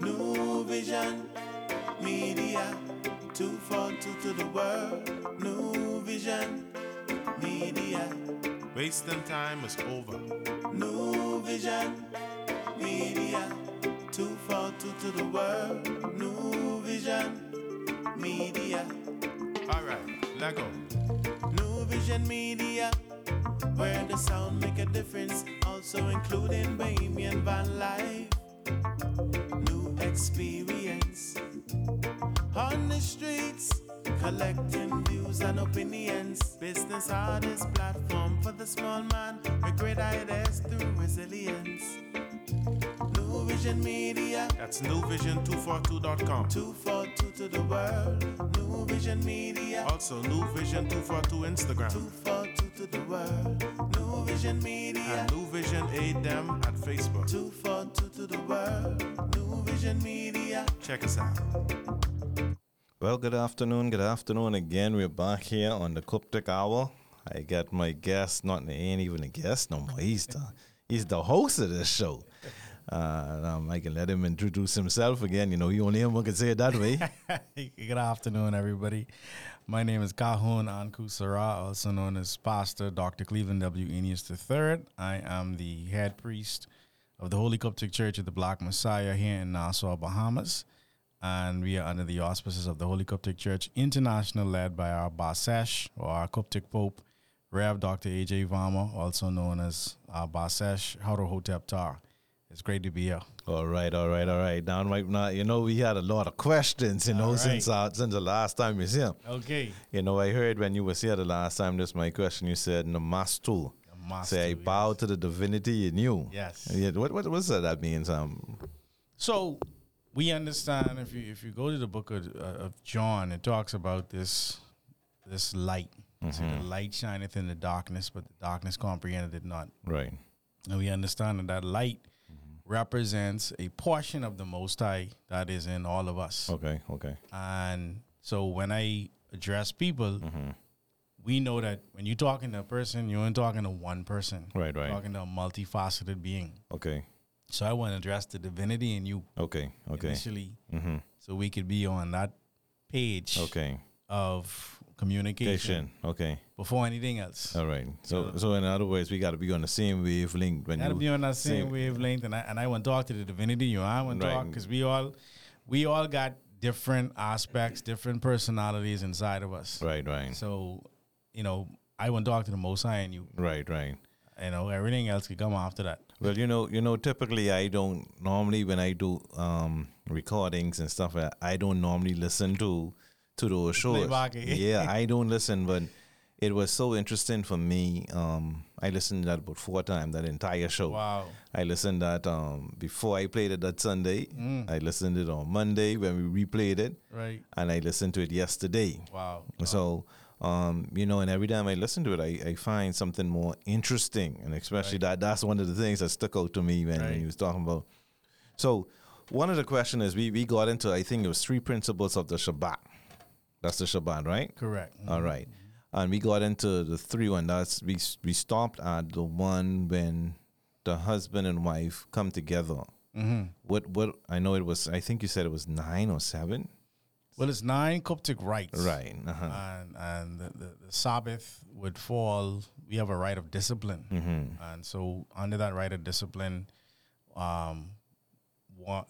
New Vision Media, 242 to the world. New Vision Media. Wasting time is over. New Vision Media, 242 to the world. New Vision Media. All right, let go. New Vision Media, the sound make a difference, also including Bohemian Van Life. New experience on the streets, collecting views and opinions. Business artist platform for the small man with great ideas through resilience. New Vision Media. That's newvision242.com. 242 to the world. New Vision Media. Also, New Vision 242 Instagram. 242 to the world. New Vision Media. And New Vision 8 them at Facebook. 242 to the world. New Vision Media. Check us out. Well, good afternoon. Good afternoon again. We're back here on the Coptic Hour. I got my guest, not he ain't even a guest no more. He's the he's the host of this show. Uh, um, I can let him introduce himself again. You know, he only him who can say it that way. Good afternoon, everybody. My name is Kahun Anku Sarah, also known as Pastor Dr. Cleveland W. Enius III. I am the head priest of the Holy Coptic Church of the Black Messiah here in Nassau, Bahamas. And we are under the auspices of the Holy Coptic Church International, led by our Basesh, or our Coptic Pope, Rev. Dr. A.J. Varma, also known as our Basesh Hotep Tar. It's great to be here. All right, all right, all right. Now, right now, you know, we had a lot of questions, you know, right. since uh, since the last time you see him. Okay. You know, I heard when you was here the last time, this my question. You said Namastu. Namastu, Say, I bow yes. to the divinity in you knew. Yes. Yeah, what what what's that? That means um. So we understand if you if you go to the book of, uh, of John, it talks about this this light. So the light shineth in the darkness, but the darkness comprehended it not. Right. And we understand that that light represents a portion of the Most High that is in all of us. Okay. Okay. And so when I address people, we know that when you're talking to a person, you're ain't talking to one person. Right, right. You're talking to a multifaceted being. Okay. So I want to address the divinity in you Okay. Okay. initially, Mm-hmm. so we could be on that page Okay. of communication Okay. before anything else. All right. So, so in other words, we got to be on the same wavelength when you Gotta you be on that same wavelength, and I and I want to talk to the divinity. You, know, I want to Right. talk because we all we all got different aspects, different personalities inside of us. Right. Right. So, you know, I want to talk to the Most High, and you, right. Right. you know, everything else could come after that. Well, you know, you know, typically I don't normally when I do um recordings and stuff, I don't normally listen to to those shows. Yeah, I don't listen, but it was so interesting for me. Um, I listened to that about four times, that entire show. Wow. I listened that um before I played it that Sunday. I listened it on Monday when we replayed it, Right. and I listened to it yesterday. Wow. So, um, you know, and every time I listen to it, I, I find something more interesting, and especially that that's one of the things that stuck out to me when, when Right. he was talking about. So, one of the questions is we we got into I think it was three principles of the Shabbat. That's the Shabbat, right? Correct. All right, and we got into the three one. That's we we stopped at the one when the husband and wife come together. Mm-hmm. What what I know it was. I think you said it was nine or seven. Well, it's nine Coptic rites. Right. Uh-huh. and and the, the, the Sabbath would fall. We have a right of discipline, Mm-hmm. and so under that right of discipline, um,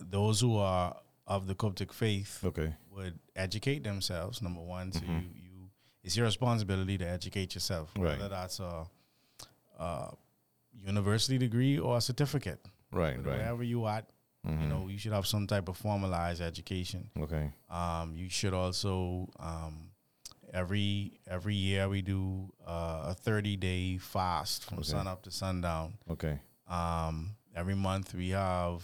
those who are of the Coptic faith Okay. Would educate themselves. Number one, so you you it's your responsibility to educate yourself, Mm-hmm. Right. whether that's a, a university degree or a certificate. Right. Right. Mm-hmm. Wherever you at, you know, you should have some type of formalized education. Okay. Um, you should also um, every every year we do uh, a thirty day fast from sun up to sundown. Okay. Um, every month we have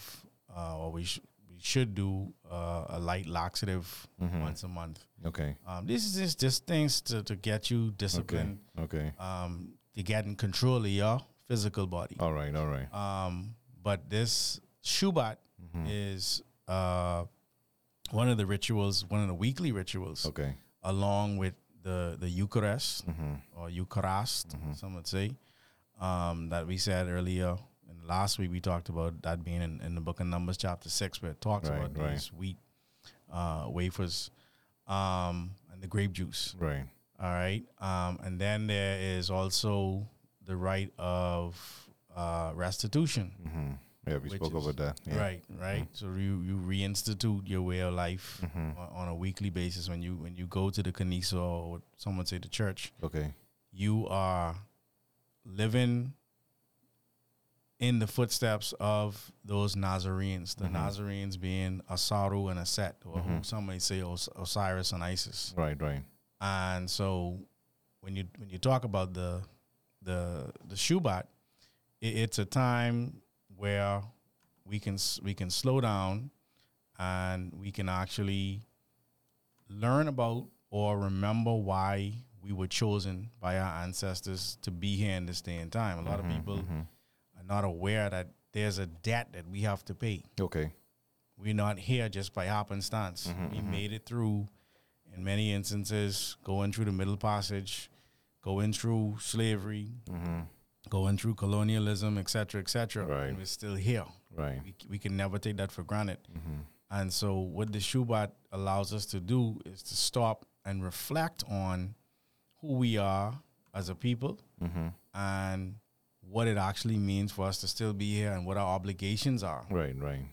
uh, or we sh- we should do uh, a light laxative once a month. Okay. Um, this is just just things to, to get you Okay. disciplined, Okay. um, to get in control of your physical body. All right. All right. Um, but this Shubat Mm-hmm. is uh, one of the rituals, one of the weekly rituals, Okay. along with the the Eucharist Mm-hmm. or Eucharist, some would say, um, that we said earlier last week we talked about that being in, in the book of Numbers, chapter six, where it talks Right, about right. these wheat uh, wafers um, and the grape juice. Right. All right. Um, and then there is also the right of uh, restitution. hmm Yeah, we spoke is- about that. Yeah. Mm-hmm. Right, right. So you you reinstitute your way of life Mhm. on, on a weekly basis when you when you go to the kanisa or someone say the church. Okay. You are living in the footsteps of those Nazarenes. The Mhm. Nazarenes being Asaru and Aset, or who Mhm. some may say Os- Osiris and Isis. Right. Right. And so when you when you talk about the the the Shubat, it, it's a time where we can we can slow down and we can actually learn about or remember why we were chosen by our ancestors to be here in this day and time. A lot of Mhm, people mhm. are not aware that there's a debt that we have to pay. Okay. We're not here just by happenstance. Mhm, we mhm. made it through, in many instances, going through the Middle Passage, going through slavery, hmm going through colonialism, et cetera, et cetera. Right. And we're still here. Right. We, we can never take that for granted. hmm And so, what the Shubat allows us to do is to stop and reflect on who we are as a people hmm and what it actually means for us to still be here and what our obligations are. Right. Right.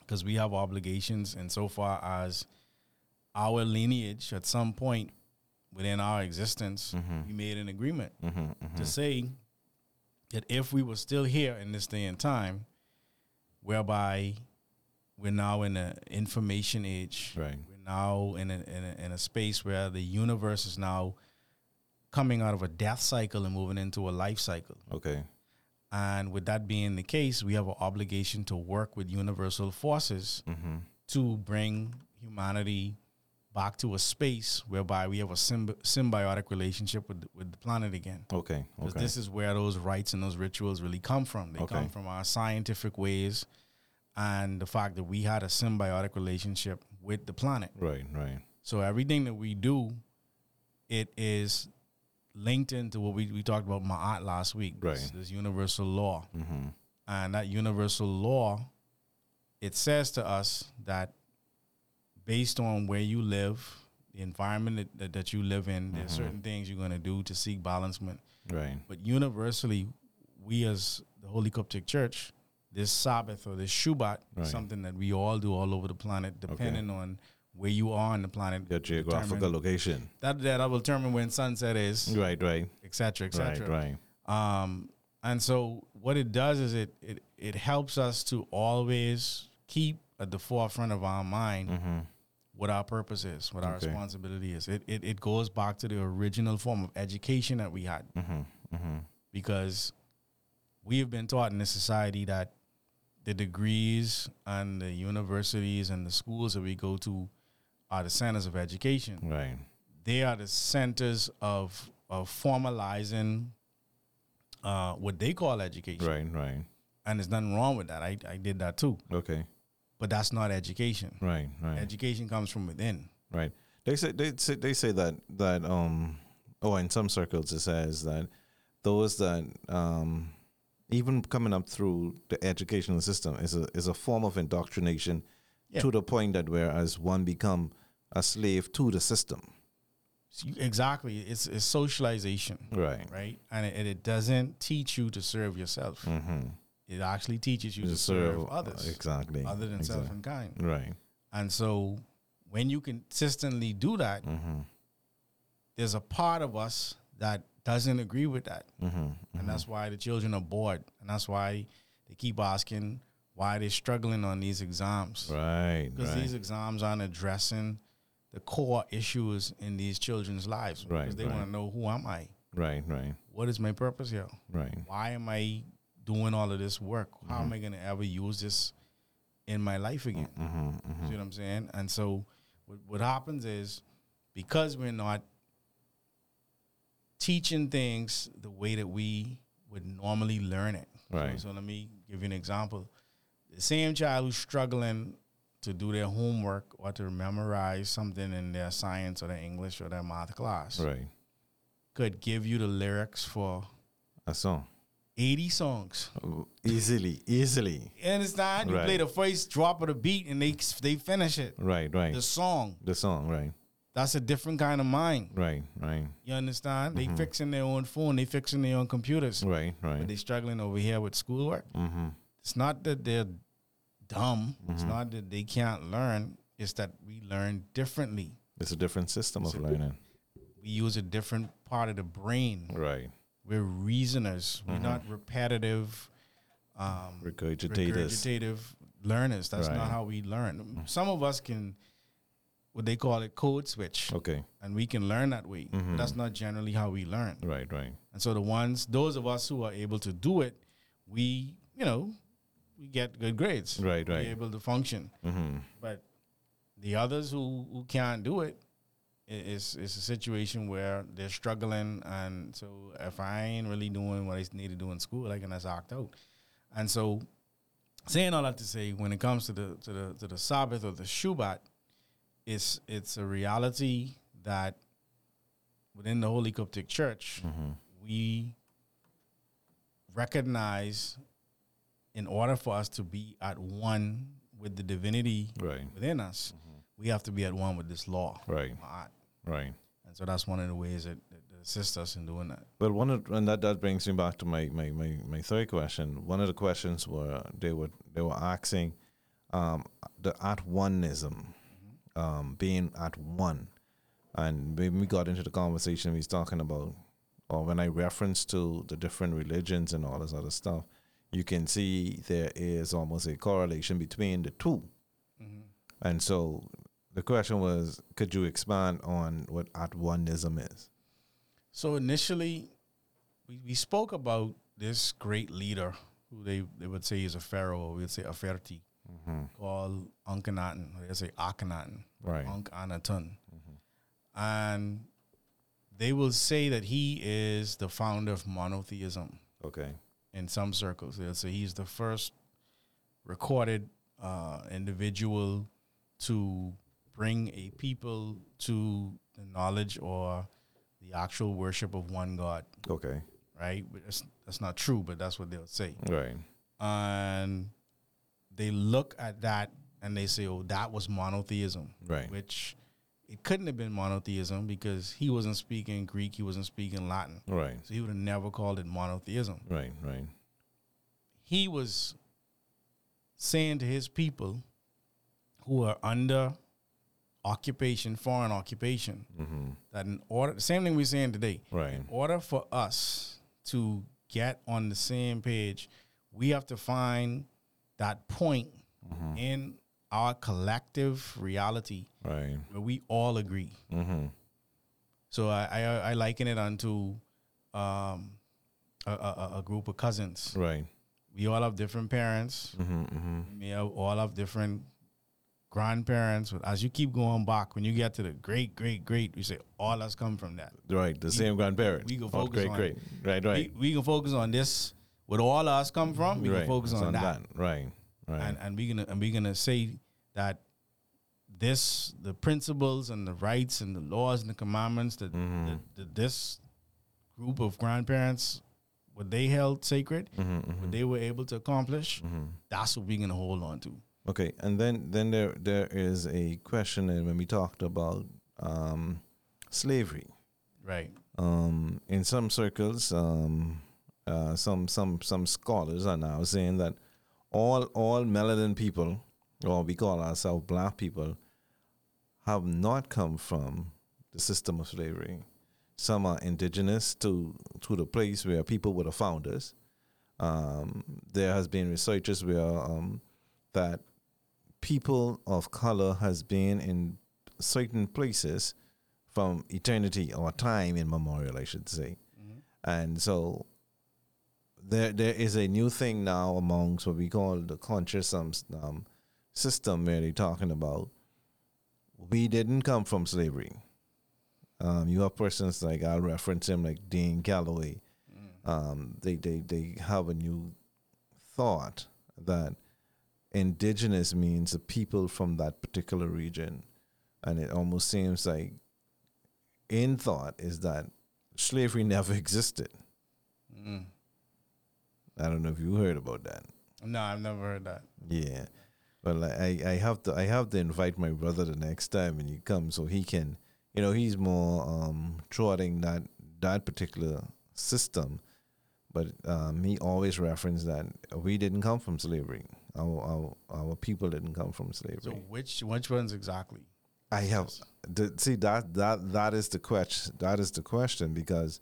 because we have obligations insofar as our lineage at some point within our existence Mhm. we made an agreement hmm hmm to say that if we were still here in this day and time whereby we're now in an information age Right. we're now in a, in a in a space where the universe is now coming out of a death cycle and moving into a life cycle Okay. And with that being the case we have an obligation to work with universal forces hmm to bring humanity back to a space whereby we have a symbi- symbiotic relationship with with the planet again. Okay. Because Okay. this is where those rites and those rituals really come from. They Okay. come from our scientific ways and the fact that we had a symbiotic relationship with the planet. right. Right. So everything that we do, it is linked into what we, we talked about Ma'at last week. This, Right. this universal law. hmm And that universal law, it says to us that based on where you live, the environment that, that, you live in, there's Mhm. certain things you're going to do to seek balancement. Right. But universally, we as the Holy Coptic Church, this Sabbath or this Shubat, Right. something that we all do all over the planet, depending on where you are on the planet. Your geographical location. That, that will determine when sunset is, Right. Right. et cetera, et Right. cetera. Right. Um, and so what it does is it, it it helps us to always keep at the forefront of our mind hmm what our purpose is, what our Okay. responsibility is. It, it it goes back to the original form of education that we had hmm hmm because we have been taught in this society that the degrees and the universities and the schools that we go to are the centers of education Right. they are the centers of of formalizing uh, what they call education. Right. Right. And there's nothing wrong with that. I, I did that too. Okay. But that's not education. Right. Right. Education comes from within. Right. They say they say they say that that um oh in some circles it says that those that um even coming up through the educational system is a is a form of indoctrination Yeah. to the point that whereas one become a slave to the system. Exactly. It's, it's socialization, Right. right? And it, and it doesn't teach you to serve yourself. Mm-hmm. It actually teaches you to serve others Exactly. other than self exactly. and kind. Right. And so when you consistently do that, Mm-hmm. there's a part of us that doesn't agree with that. Mm-hmm. and that's why the children are bored, and that's why they keep asking why they're struggling on these exams Right. because right. these exams aren't addressing the core issues in these children's lives. Right, Because they right. want to know who am I? right. Right. What is my purpose here? Right. Why am I doing all of this work? How Mm-hmm. am I going to ever use this in my life again? Mm-hmm. Mm-hmm. See what I'm saying? And so what, what happens is because we're not teaching things the way that we would normally learn it. Right. So- Right. So, let me give you an example. The same child who's struggling to do their homework or to memorize something in their science or their English or their math class Right. could give you the lyrics for A song. 80 songs. Easily, easily. You understand? You Right. play the first drop of the beat and they they finish it. Right, right. The song. the song, right, That's a different kind of mind. right, right, You understand? They fixing their own phone, they fixing their own computers. right, But right. they struggling over here with schoolwork. Mm-hmm. It's not that they're dumb. It's mm-hmm. not that they can't learn. It's that we learn differently. It's a different system of learning. We use a different part of the brain. Right. We're reasoners. We're mm-hmm. not repetitive, um, Regurgitators. regurgitative learners. That's Right. not how we learn. Mm. Some of us can, what they call it, code switch, Okay. and we can learn that way. But That's not generally how we learn. Right, right. And so the ones, those of us who are able to do it, we, you know, we get good grades. Right, right. able to function. Mm-hmm. But the others who, who can't do it, i- is is a situation where they're struggling, and so if I ain't really doing what I need to do in school, I can just act out. And so, saying all that to say, when it comes to the to the to the Sabbath or the Shabbat, it's it's a reality that within the Holy Coptic Church, we recognize in order for us to be at one with the divinity Right. within us, we have to be at one with this law. Right. Right. And so that's one of the ways that, that, that assists us in doing that. Well, one of and that, that brings me back to my, my, my, my third question. One of the questions were they were they were asking um, the at oneism, um, being at one, and when we got into the conversation, we was talking about, or when I referenced to the different religions and all this other stuff, you can see there is almost a correlation between the 2 mm-hmm. and so the question was, could you expand on what at oneism is? So initially, we, we spoke about this great leader who they, they would say is a pharaoh, or we would say Aferti, mm-hmm. called Ankhenaten, or they say Akhenaten, Right. Ankh Anatun. Mm-hmm. And they will say that he is the founder of monotheism. Okay. In some circles. They'll say he's the first recorded uh, individual to bring a people to the knowledge or the actual worship of one God, Okay. right? That's, that's not true, but that's what they'll say. Right. And they look at that and they say, oh, that was monotheism, Right. which it couldn't have been monotheism because he wasn't speaking Greek, he wasn't speaking Latin. Right. So he would have never called it monotheism. Right. Right. he was saying to his people who are under occupation, foreign occupation, mm-hmm. that in order, the same thing we're saying today, Right. in order for us to get on the same page, we have to find that point mm-hmm. in our collective reality Right. where we all agree. Mm-hmm. So I, I, I liken it unto um, a, a, a group of cousins. Right. We all have different parents. Mm-hmm. Mm-hmm. We have all have different grandparents. But as you keep going back, when you get to the great, great, great, we say all us come from that. Right. The same grandparent. we can Oh, focus great. on- Great. Right. Right. We, we can focus on this. Where all us come from, we right. can focus It's on, that. Right. Right. And and we gonna and we're gonna say that this the principles and the rights and the laws and the commandments that, Mm-hmm. that, that this group of grandparents what they held sacred, Mm-hmm, what they were able to accomplish, that's what we're gonna hold on to. Okay, and then then there there is a question and when we talked about um, slavery. Right. Um, in some circles, um, uh, some some some scholars are now saying that all all melanin people, or we call ourselves black people, have not come from the system of slavery. Some are indigenous to to the place where people were the founders. Um, there has been researches where um, that people of color has been in certain places from eternity or time immemorial, I should say. And so there there is a new thing now amongst what we call the conscious um, system where they're talking about we didn't come from slavery. Um, you have persons like I'll reference him like Dean Galloway. Um, they, they they have a new thought that indigenous means the people from that particular region. And it almost seems like in thought is that slavery never existed. I don't know if you heard about that. No, I've never heard that. Yeah. Well, I, I have to I have to invite my brother the next time when he comes so he can you know he's more um trotting that that particular system, but um, he always referenced that we didn't come from slavery. Our our, our people didn't come from slavery. So which which ones exactly? I have the, see that that that is the question. That is the question because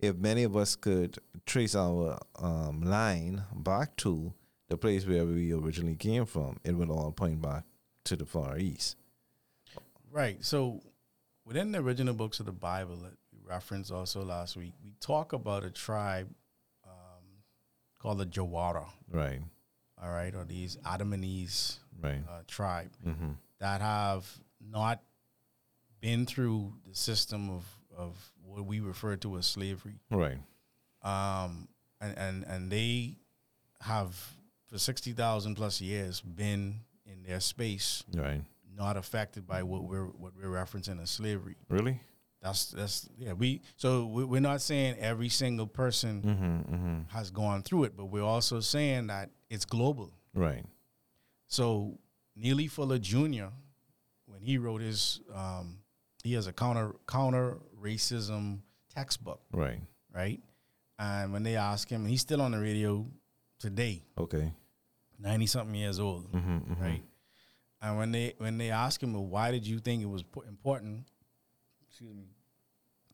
if many of us could trace our um, line back to the place where we originally came from, it would all point back to the Far East. Right. So within the original books of the Bible that we referenced also last week, we talk about a tribe um, called the Jawara, Right. all right, or these Andamanese Right. uh, tribe Mm-hmm. that have not been through the system of, of what we refer to as slavery. Right. Um, and, and, and they have, for 60,000 plus years, been in their space, Right. not affected by what we're, what we're referencing as slavery. Really? That's that's yeah. We so we- we're not saying every single person Mm-hmm. Mm-hmm. has gone through it, but we're also saying that it's global. Right. So Neely Fuller Jr. when he wrote his, um, he has a counter counter racism textbook, Right. right? And when they ask him, and he's still on the radio today, Okay. ninety something years old, Mm-hmm. mm-hmm. right? And when they when they ask him, well, why did you think it was important, excuse me,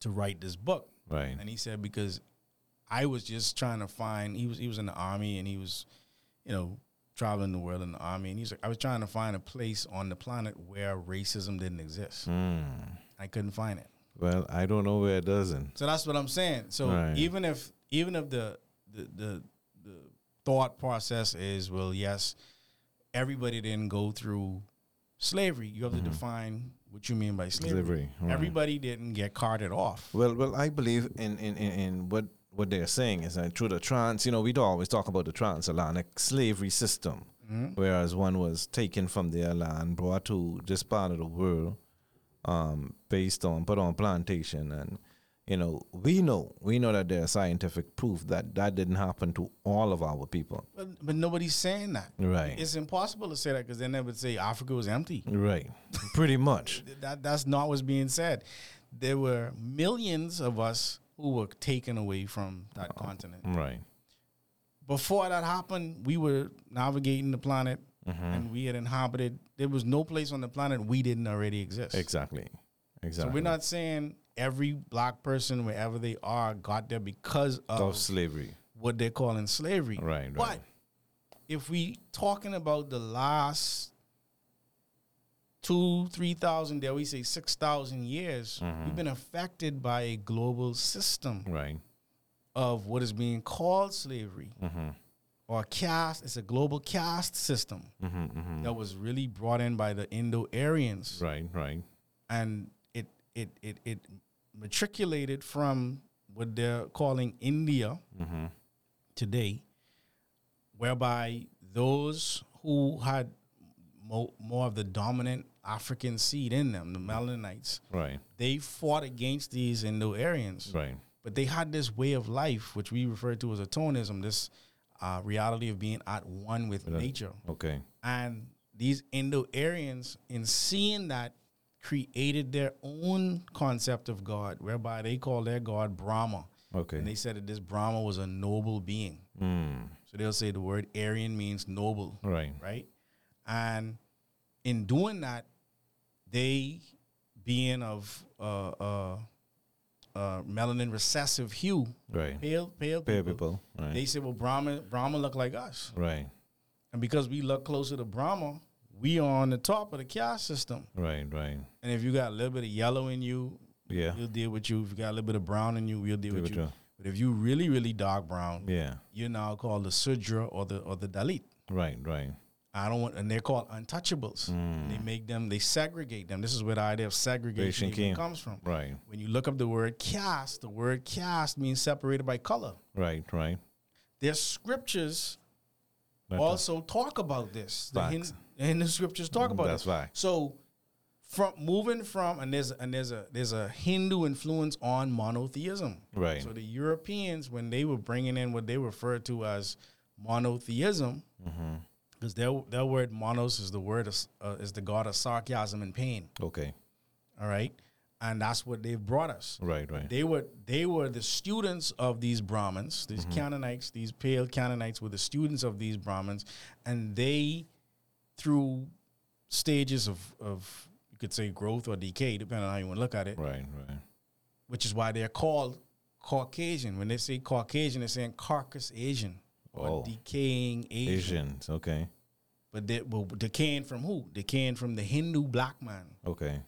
to write this book? Right. And he said because I was just trying to find he was he was in the army and he was, you know, traveling the world in the army and he's like I was trying to find a place on the planet where racism didn't exist. Mm. I couldn't find it. Well, I don't know where it doesn't. So that's what I'm saying. So Right. even if even if the the the thought process is well, yes, everybody didn't go through slavery. You have to define what you mean by slavery. Mm-hmm. Slavery, right. Everybody didn't get carted off. Well, well, I believe in in, in, in what what they're saying is that through the trans, you know, we always talk about the transatlantic slavery system, whereas one was taken from their land, brought to this part of the world, um, based on put on plantation, and you know, we know we know that there's scientific proof that that didn't happen to all of our people. But, but nobody's saying that. Right. It's impossible to say that because then they would say Africa was empty. Right, pretty much. That that's not what's being said. There were millions of us who were taken away from that uh, continent. Right. Before that happened, we were navigating the planet mm-hmm. and we had inhabited. There was no place on the planet we didn't already exist. Exactly. Exactly. So we're not saying every black person, wherever they are, got there because of of slavery. what they're calling slavery. Right, right. But if we talking about the last two, three thousand, dare we say six thousand years, Mm-hmm. we've been affected by a global system Right. of what is being called slavery Mm-hmm. or caste. It's a global caste system Mm-hmm. Mm-hmm. that was really brought in by the Indo-Aryans, Right. Right. and it it it it matriculated from what they're calling India Mm-hmm. today, whereby those who had mo- more of the dominant African seed in them, the Melanites, Right. they fought against these Indo-Aryans. Right. But they had this way of life, which we refer to as atonism, this uh, reality of being at one with nature. Okay. And these Indo-Aryans, in seeing that, created their own concept of God, whereby they call their God Brahma. Okay. And they said that this Brahma was a noble being. Mm. So they'll say the word Aryan means noble, Right. right? And in doing that, they, being of uh, uh, uh, melanin recessive hue, Right. pale, pale, Pay people, people. Right. they say, well, Brahma, Brahma look like us. right. And because we look closer to Brahma, we are on the top of the caste system. Right. Right. And if you got a little bit of yellow in you, Yeah. we'll deal with you. If you got a little bit of brown in you, we'll deal Deal with with you. you. But if you really, really dark brown, Yeah. you're now called the Sudra or the or the Dalit. Right. Right. I don't want, and they're called untouchables. They make them, they segregate them. This is where the idea of segregation even comes from. Right. When you look up the word caste, the word caste means separated by color. Right. Right. There's scriptures also talk about this. The Hin- and the scriptures talk about That's it. right. So from moving from and there's and there's a there's a Hindu influence on monotheism. Right. So the Europeans, when they were bringing in what they referred to as monotheism, Mm-hmm. because their their word monos is the word of, uh, is the god of sarcasm and pain. Okay. All right, and that's what they've brought us. Right. Right. They were they were the students of these Brahmins, these Mm-hmm. Canaanites, these pale Canaanites were the students of these Brahmins, and they, through stages of of you could say growth or decay, depending on how you want to look at it, Right. Right. which is why they're called Caucasian. When they say Caucasian, they're saying carcass Asian or Oh. decaying Asian. Asians. Okay. But they well, decaying from who? Decaying from the Hindu black man. Okay.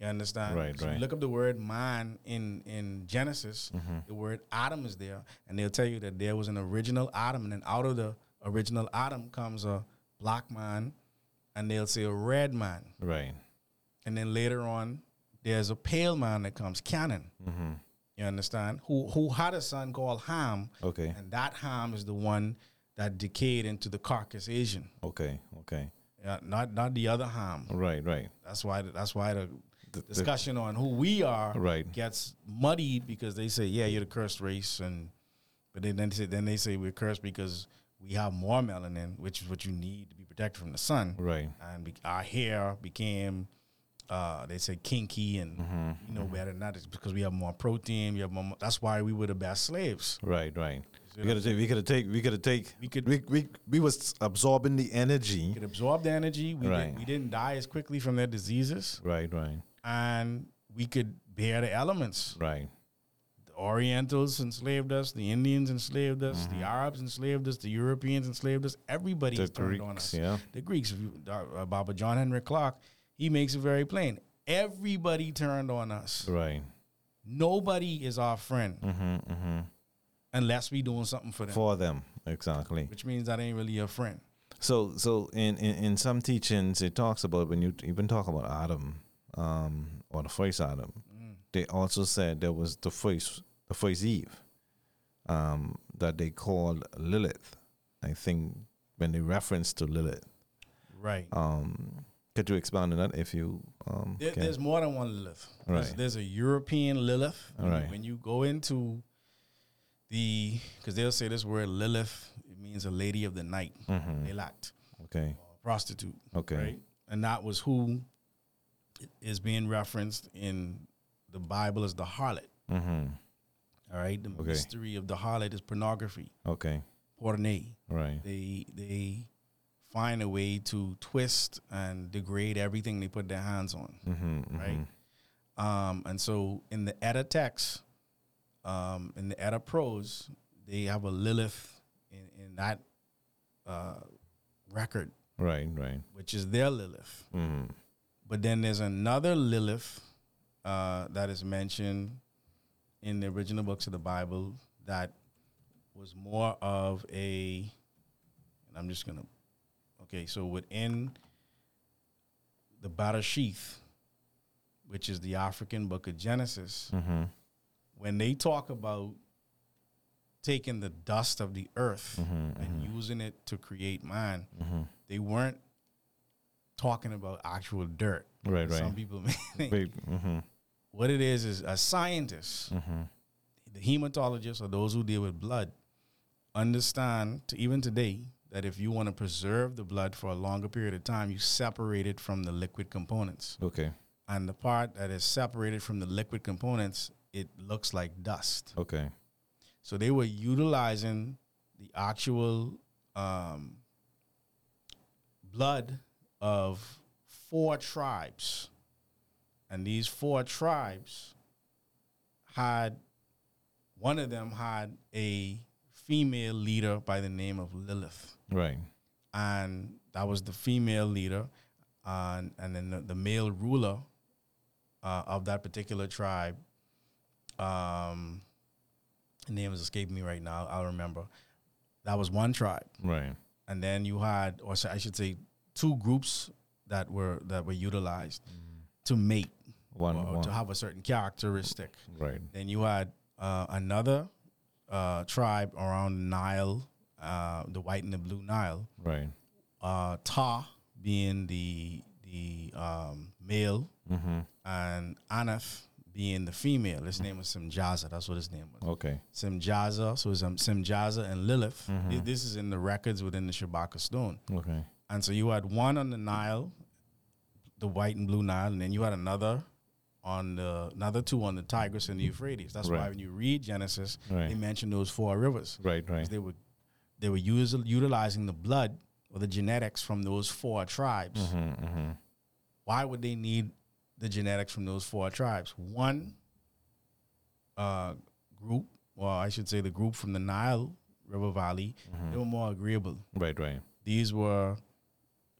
You understand? Right, So you right. look up the word man in in Genesis. Mm-hmm. The word Adam is there, and they'll tell you that there was an original Adam, and then out of the original Adam comes a black man, and they'll say a red man, Right. and then later on there's a pale man that comes, Canaan. Mm-hmm. You understand? Who who had a son called Ham, Okay. and that Ham is the one that decayed into the carcass Asian. Okay. Okay. Yeah, not not the other Ham. Right. Right. That's why that's why the The- the- discussion on who we are Right. gets muddied because they say, yeah, you're the cursed race, and but then then they say, then they say we're cursed because we have more melanin, which is what you need to be protected from the sun, Right. and be, our hair became. Uh, they say kinky and Mm-hmm. you know better than that. It's because we have more protein. We have more. That's why we were the best slaves. Right. Right. We gotta take. We gotta take. We gotta take. We could- We we, we was absorbing the energy. We could absorb the energy. We Right. didn't, we didn't die as quickly from their diseases, Right. Right. and we could bear the elements. Right. Orientals enslaved us, the Indians enslaved us, the Arabs enslaved us, the Europeans enslaved us. Everybody Mm-hmm. The turned on us. Yeah. The Greeks, uh, uh, Baba John Henrik Clarke, he makes it very plain. Everybody turned on us. Right. Nobody is our friend Mm-hmm. Mm-hmm. unless we doing something for them, For them. Exactly. which means that ain't really your friend. So, so in, in, in some teachings, it talks about when you even talk about Adam, um, or the first Adam, they also said there was the first, the first Eve, um, that they called Lilith. I think when they reference to Lilith, Right. um, could you expound on that if you um, There, there's more than one Lilith. There's, Right. there's a European Lilith. When, you- Right. when you go into the, because they'll say this word Lilith, it means a lady of the night, mm-hmm. Elat, Okay. prostitute. Okay. Right. And that was who is being referenced in the Bible is the harlot. Mm-hmm. All right. The Okay. mystery of the harlot is pornography, Okay. porne. Right. They they find a way to twist and degrade everything they put their hands on. Mm-hmm. right? Um, and so in the Edda text, um, in the Edda prose, they have a Lilith in, in that uh, record, Right. Right. which is their Lilith. Mm-hmm. But then there's another Lilith uh, that is mentioned in the original books of the Bible that was more of a, and I'm just gonna, okay, so within the Barashith, which is the African book of Genesis, Mm-hmm. when they talk about taking the dust of the earth Mhm, and using it to create man, Mm-hmm. they weren't talking about actual dirt. Right. Right. Some people may think Wait, mm-hmm. What it is is a scientist, Mm-hmm. the hematologists or those who deal with blood, understand to even today that if you want to preserve the blood for a longer period of time, you separate it from the liquid components. Okay. And the part that is separated from the liquid components, it looks like dust. Okay. So they were utilizing the actual um, blood of four tribes. And these four tribes had, one of them had a female leader by the name of Lilith. Right. And that was the female leader. And, and then the, the male ruler uh, of that particular tribe, um, the name is escaping me right now. I'll remember. That was one tribe, Right. and then you had, or I should say, two groups that were that were utilized to mate One. or one. to have a certain characteristic. Right. Then you had uh, another uh, tribe around Nile, uh, the White and the Blue Nile. Right. Uh, Ta being the the the um, male, Mm-hmm. and Anath being the female. His name was Simjaza. That's what his name was. Okay. Simjaza. So it's um, Simjaza and Lilith. Mm-hmm. This is in the records within the Shabaka stone. Okay. And so you had one on the Nile, the white and blue Nile, and then you had another on the another two on the Tigris and the Euphrates. That's why when you read Genesis, Right. they mention those four rivers. Right. Right. They were they were us- utilizing the blood or the genetics from those four tribes. Mm-hmm. Mm-hmm. Why would they need the genetics from those four tribes? One uh, group, well, I should say the group from the Nile River Valley, Mm-hmm. they were more agreeable. Right. Right. These were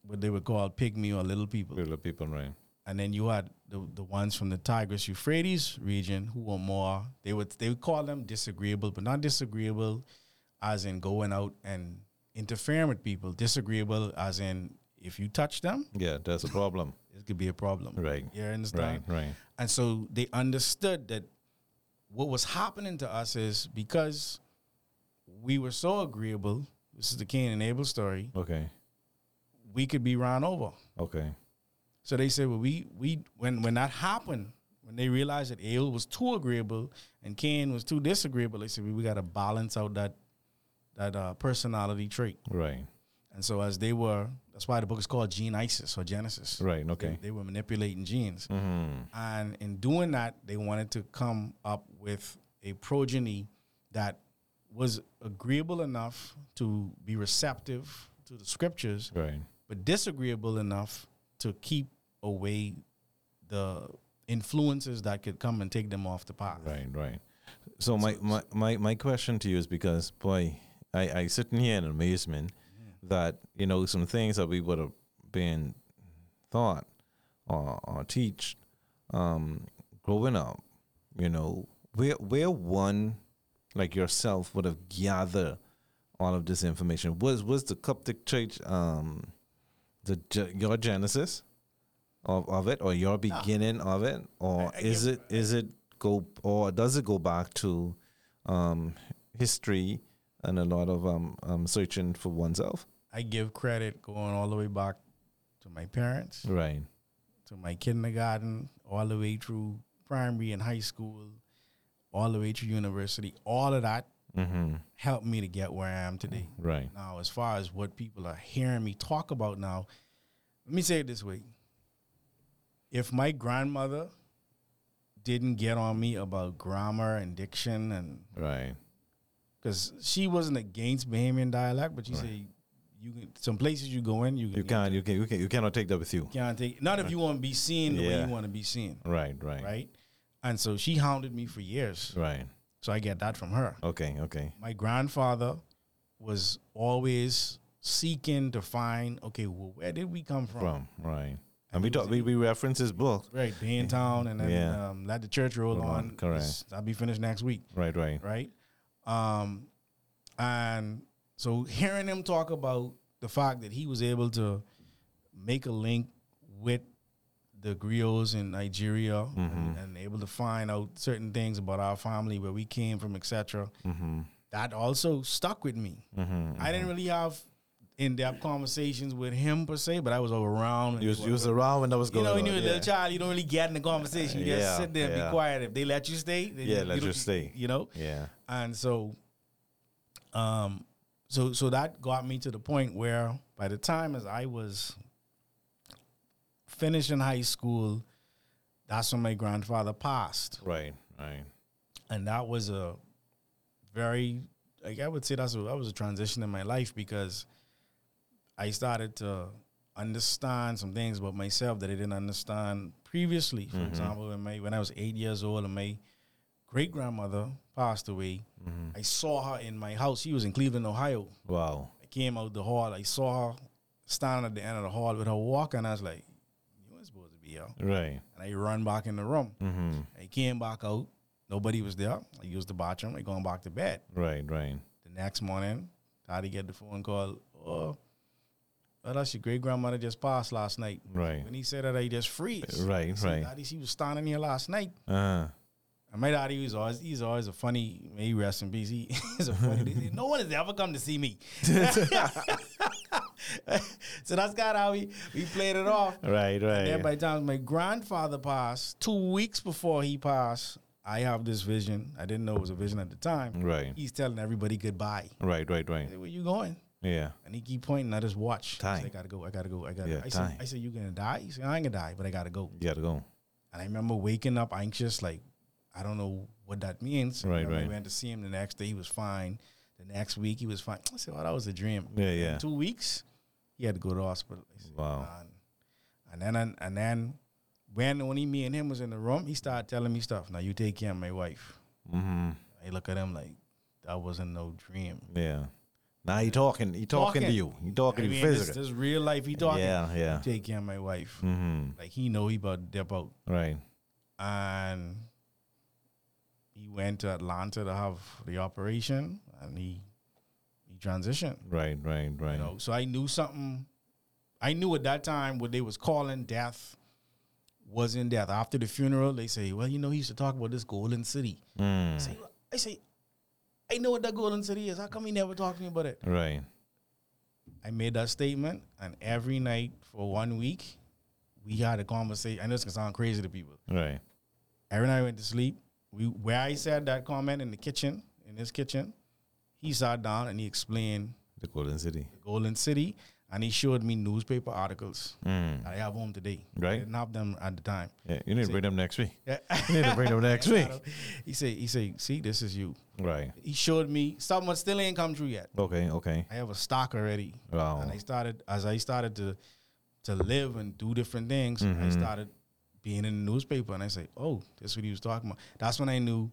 what they were called pygmy or little people. Little people. Right. And then you had the, the ones from the Tigris Euphrates region who were more they would they would call them disagreeable, but not disagreeable as in going out and interfering with people. Disagreeable as in if you touch them, Yeah. That's a problem. it could be a problem. Right. You understand? Right. Right. And so they understood that what was happening to us is because we were so agreeable. This is the Cain and Abel story. Okay. We could be run over. Okay. So they said, well, we we when when that happened, when they realized that Abel was too agreeable and Cain was too disagreeable, they said, we, we got to balance out that that uh, personality trait. Right. And so as they were, that's why the book is called Gene Isis or Genesis. Right. They, Okay. they were manipulating genes. Mm-hmm. And in doing that, they wanted to come up with a progeny that was agreeable enough to be receptive to the scriptures, Right. But disagreeable enough to keep away the influences that could come and take them off the path. Right, right. So my, my, my, my question to you is because boy, I, I sitting here in amazement that, you know, some things that we would have been thought or, or teach um, growing up, you know, where where one like yourself would have gathered all of this information was was the Coptic Church um the your genesis of, of it or your beginning of it or I- I is it is it go or does it go back to um history and a lot of um, um searching for oneself? I give credit going all the way back to my parents, right. To my kindergarten, all the way through primary and high school, all the way through university. All of that mm-hmm. helped me to get where I am today. right. Now, as far as what people are hearing me talk about now, let me say it this way. If my grandmother didn't get on me about grammar and diction and right. because she wasn't against Bahamian dialect, but she said you can some places you go in, you, you can't you can you can you cannot take that with you. Can't take not if you want to be seen the way you want to be seen, right right. Right? And so she hounded me for years. right So I get that from her. okay okay. My grandfather was always seeking to find okay well where did we come from, from right. And we talk we, we reference his book. Right being town and then Yeah. um, let the church roll on, on correct. i'll be finished next week. Right right. Right? Um and so hearing him talk about the fact that he was able to make a link with the griots in Nigeria and, and able to find out certain things about our family, where we came from, etc. mm-hmm That also stuck with me. mm-hmm I didn't really have in-depth conversations with him per se, but I was around. you was, you was around when that was going. You know, when you're a yeah. little child, you don't really get in the conversation. You just Yeah, sit there and yeah. be quiet. If they let you stay, then Yeah, you, let you you stay. You know, yeah and so, um, so so that got me to the point where by the time as I was finishing high school, that's when my grandfather passed, right right and that was a very like I would say that's a, that was a transition in my life because I started to understand some things about myself that I didn't understand previously. For mm-hmm. example, when my when I was eight years old and my great grandmother passed away, mm-hmm. I saw her in my house. She was in Cleveland, Ohio. wow I came out the hall. I saw her standing at the end of the hall with her walker, and I was like, "You weren't supposed to be here." right And I run back in the room. mm-hmm I came back out. Nobody was there. I used the bathroom. I going back to bed. right right The next morning, to get the phone call. Oh, oh that's your great grandmother just passed last night. right When he said that, I just freeze. Right, right. Daddy, she was standing here last night. uh And my daddy was always he's always a funny. He rest in peace. He, he's a funny. no one has ever come to see me. so that's kind of how we we played it off. Right, right. And then by the time my grandfather passed, two weeks before he passed, I have this vision. I didn't know it was a vision at the time. Right. He's telling everybody goodbye. Right, right, right. said, Where you going? Yeah. And he keep pointing at his watch. I, Time. said, I gotta go. I gotta go. I gotta. Yeah, I time. said, I said, you gonna die? He said, I ain't gonna die, but I gotta go. You gotta go. And I remember waking up anxious, like I don't know what that means. Right, And I right. We went to see him the next day. He was fine. The next week he was fine. I said, "Well, that was a dream." Yeah, In yeah. two weeks, he had to go to the hospital. Said, Wow. "Man." And then and, and then when only me and him was in the room, he started telling me stuff. Now you take care of my wife. Mm-hmm. I look at him like that wasn't no dream. Yeah. Now he talking. He talking, to you. He talking I to mean, you this, physical. this real life. He talking. Yeah, yeah. You take care of my wife. Mm-hmm. Like he know he about to dip out. Right. and he went to Atlanta to have the operation, and he he transitioned. Right, right, right. You know, so I knew something. I knew at that time what they was calling death was in death. After the funeral, they say, "Well, you know, he used to talk about this golden city." I Mm. say, I say, I know what that golden city is. How come he never talked to me about it? Right. I made that statement, and every night for one week, we had a conversation. I know it's gonna sound crazy to people. Right. Every night I went to sleep, we where I said that comment in the kitchen, in his kitchen, he sat down and he explained The Golden City. the Golden City and he showed me newspaper articles Mm. I have home today. I Right. didn't have them at the time. Yeah. You need to bring them next week. Yeah. You need to bring them next week. he said, he said, see, this is you. Right. He showed me something that still ain't come true yet. Okay. Okay. I have a stock already. Wow. And I started as I started to to live and do different things, I Mhm. started being in the newspaper and I say, Oh, that's what he was talking about. That's when I knew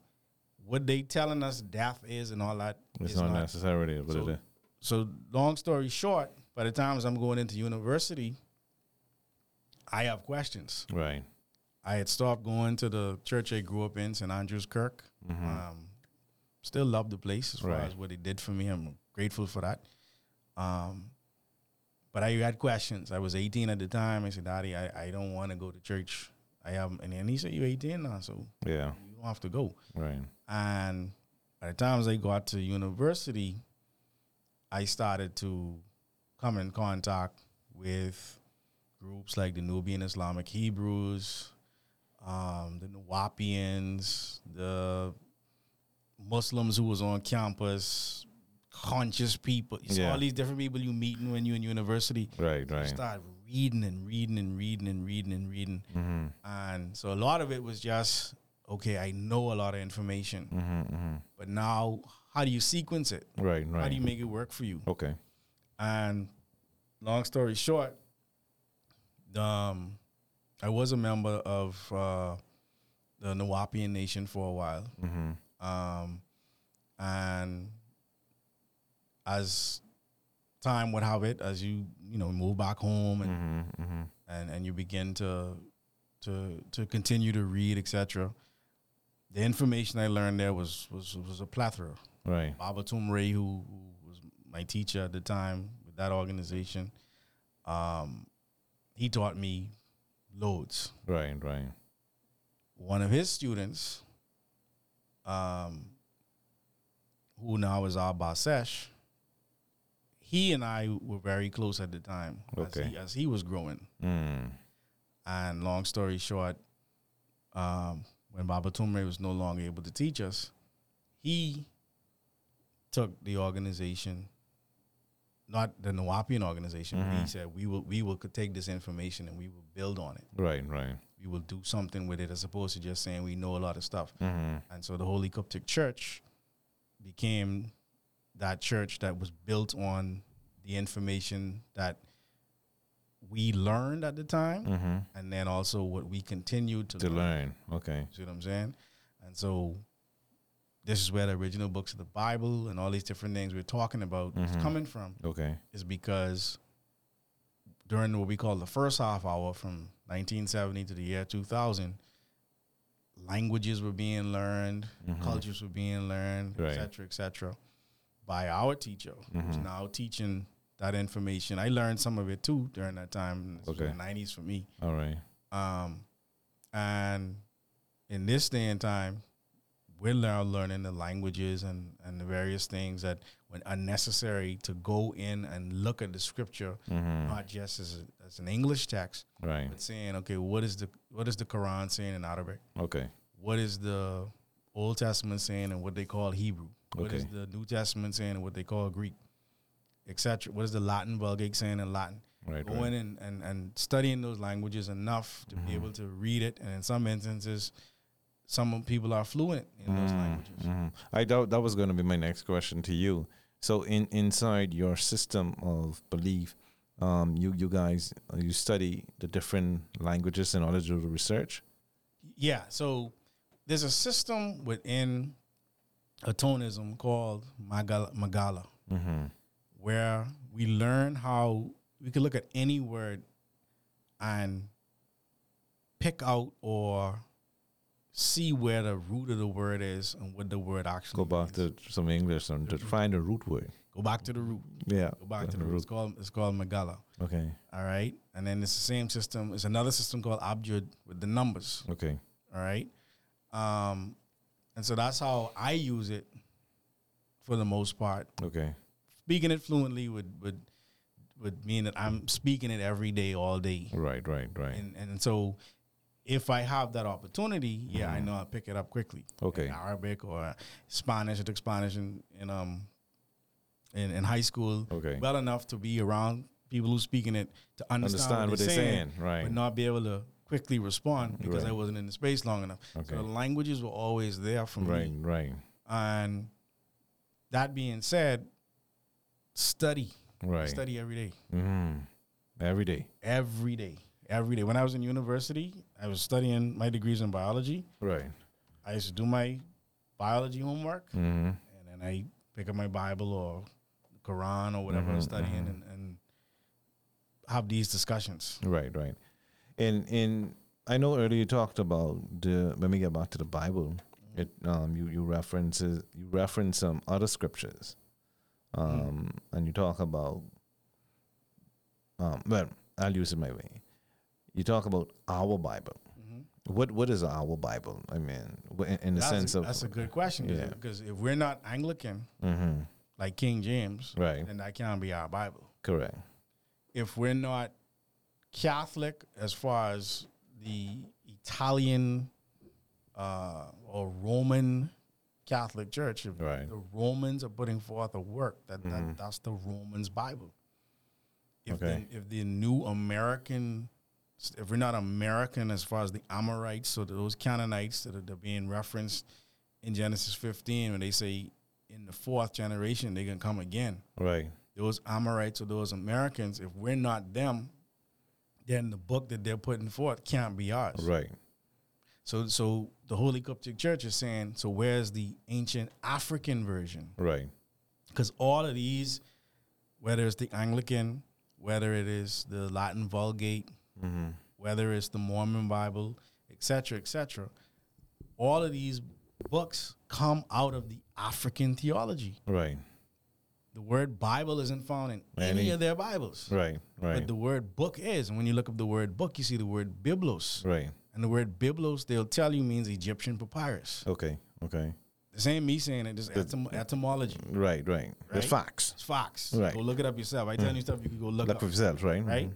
what they telling us death is and all that. It's is not, necessarily what So- it is. So long story short, by the times I'm going into university, I have questions. Right. I had stopped going to the church I grew up in, St. Andrew's Kirk. Um, still love the place as far Right. as what it did for me. I'm grateful for that. Um, but I had questions. I was 18 at the time. I said, Daddy, I, I don't want to go to church. I have, and then he said, You're 18 now, so Yeah. you don't have to go. Right. And by the times I got to university, I started to come in contact with groups like the Nubian Islamic Hebrews, um, the Nuwaubians, the Muslims who was on campus, conscious people. It's Yeah. all these different people you meeting when you're in university. Right. You Right. start reading and reading and reading and reading and reading. Mm-hmm. And so a lot of it was just, okay, I know a lot of information, Mm-hmm. Mm-hmm. but now how do you sequence it? Right. right. How do you make it work for you? Okay. And long story short, um, I was a member of uh, the Nuwaubian Nation for a while. Mm-hmm. Um, and as time would have it, as you, you know, move back home and Mm-hmm. Mm-hmm. and and you begin to to to continue to read, etc. The information I learned there was was was a plethora. Right. Baba Ray, who, who was my teacher at the time with that organization, um, he taught me loads. Right. Right. One of his students, um, who now is our Basesh, he and I were very close at the time as, he, as he was growing. Mm. And long story short, um, when Baba Tumre was no longer able to teach us, he took the organization, not the Nuwaubian organization, but he said we will we will take this information and we will build on it. Right. Right. We will do something with it as opposed to just saying we know a lot of stuff. Mm-hmm. And so the Holy Coptic Church became that church that was built on the information that we learned at the time Mm-hmm. and then also what we continue to, To learn. learn. Okay. See what I'm saying? And so this is where the original books of the Bible and all these different things we're talking about is Mhm. coming from. Okay. Is because during what we call the first half hour from 1970 to the year 2000, languages were being learned, Mhm. cultures were being learned, Right. et cetera, et cetera, by our teacher, who's Mhm. now teaching that information. I learned some of it too during that time. Okay. the 90s for me. All right. Um, and in this day and time, we're now learning the languages and, and the various things that when are necessary to go in and look at the scripture, not just as, a, as an English text, Right. but saying, okay, what is the what is the Quran saying in Arabic? Okay. What is the Old Testament saying in what they call Hebrew? What is Okay. the New Testament saying in what they call Greek, etc. What is the Latin Vulgate saying in Latin? Right. Going right. in and, and studying those languages enough to be able to read it, and in some instances, some people are fluent in those languages. Mhm. I doubt that was going to be my next question to you. So, in inside your system of belief, um, you you guys uh, you study the different languages in order to do the research. Yeah, so there's a system within atonism called Magala, Magala Mm-hmm. where we learn how we can look at any word and pick out or see where the root of the word is and what the word actually Go back means. to some English and to find a root word. go back to the root. Yeah. Go back to the root. It's called it's called Magala. Okay. All right, and then it's the same system. It's another system called Abjad with the numbers. Okay. All right. Um, and so that's how I use it for the most part. Okay. Speaking it fluently would would would mean that I'm speaking it every day, all day. Right. Right. Right. And and so if I have that opportunity, yeah, I know I'll pick it up quickly. Mm-hmm. Okay. In Arabic or Spanish. I took Spanish in, in um in, in high school. Okay. Well enough to be around people who speaking it to understand, Understand what they're saying, right. But not be able to quickly respond because I wasn't in the space long enough. Okay. So the languages were always there for Right. me. Right. Right. And that being said, study. Right. Study every day. Mm-hmm. Every day. Every day. Every day. When I was in university, I was studying my degrees in biology. Right. I used to do my biology homework Mm-hmm. and then I pick up my Bible or Quran or whatever I'm studying and, and have these discussions. Right, right. And in I know earlier you talked about the when we get back to the Bible, it um you you references you reference some other scriptures, um and you talk about um well I'll use it my way. You talk about our Bible. What what is our Bible? I mean, in, in the That's sense a, of that's a good question Yeah. because if we're not Anglican hmm like King James, Right. then that can't be our Bible. correct. If we're not Catholic as far as the Italian uh, or Roman Catholic Church, Right. the Romans are putting forth a work that, that that's the Romans Bible. If Okay. the, if the new American, if we're not American as far as the Amorites so those Canaanites that are, that are being referenced in Genesis 15, when they say in the fourth generation they're gonna come again, Right. those Amorites or those Americans, if we're not them, then the book that they're putting forth can't be ours. Right. So, so the Holy Coptic Church is saying, so where's the ancient African version? Right. Because all of these, whether it's the Anglican, whether it is the Latin Vulgate, Mm-hmm. whether it's the Mormon Bible, etc., etc., all of these books come out of the African theology. Right. The word Bible isn't found in any, Any- of their Bibles. Right. Right. But the word book is. And when you look up the word book, you see the word biblos. right. And the word biblos, they'll tell you means Egyptian papyrus. Okay. Okay. This ain't me saying it, this etym- etymology. Right. Right. Right? facts. It's Fox. Right. Go look it up yourself. I tell you stuff you can go look, Look up. yourself. Right. Right? Mhm.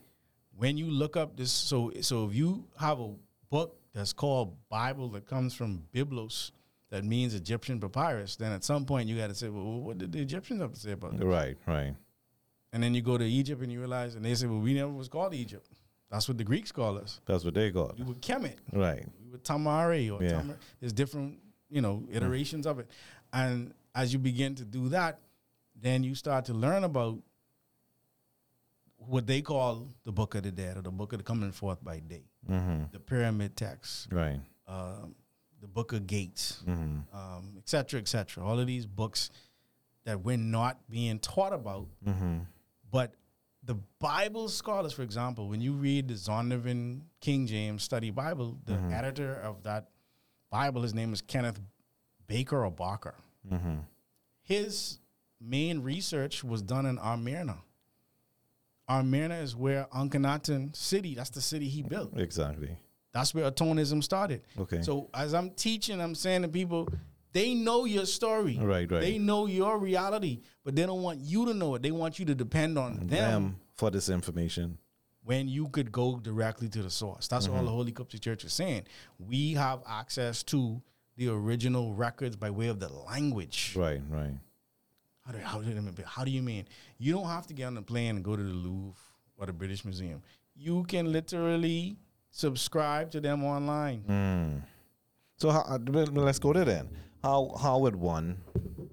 When you look up this, so so if you have a book that's called Bible that comes from biblos, that means Egyptian papyrus, then at some point you got to say, well, what did the Egyptians have to say about it? Right. Right. And then you go to Egypt and you realize, and they say, well, we never was called Egypt. That's what the Greeks call us. That's what they got. We were Kemet. Right. We were Tamari or Yeah. Tamar. There's different, you know, iterations of it. And as you begin to do that, then you start to learn about what they call the Book of the Dead or the Book of the Coming Forth by Day, Mm-hmm. the Pyramid Text, Right. um, the Book of Gates, Mm-hmm. um, et cetera, et cetera. All of these books that we're not being taught about Mm-hmm. but the Bible scholars, for example, when you read the Zondervan King James Study Bible, the editor of that Bible, his name is Kenneth Baker or Barker. Mm-hmm. His main research was done in Amarna. Amarna is where Akhenaten city, that's the city he built. Exactly. That's where atonism started. Okay. So as I'm teaching, I'm saying to people, They know your story. Right, right. They know your reality, but they don't want you to know it. They want you to depend on them, them for this information. when you could go directly to the source. That's Mm-hmm. all the Holy Coptic Church is saying. We have access to the original records by way of the language. Right, right. How do, how, do, how do you mean? You don't have to get on the plane and go to the Louvre or the British Museum. You can literally subscribe to them online. Mm. So how, uh, let's go to then. How how would one,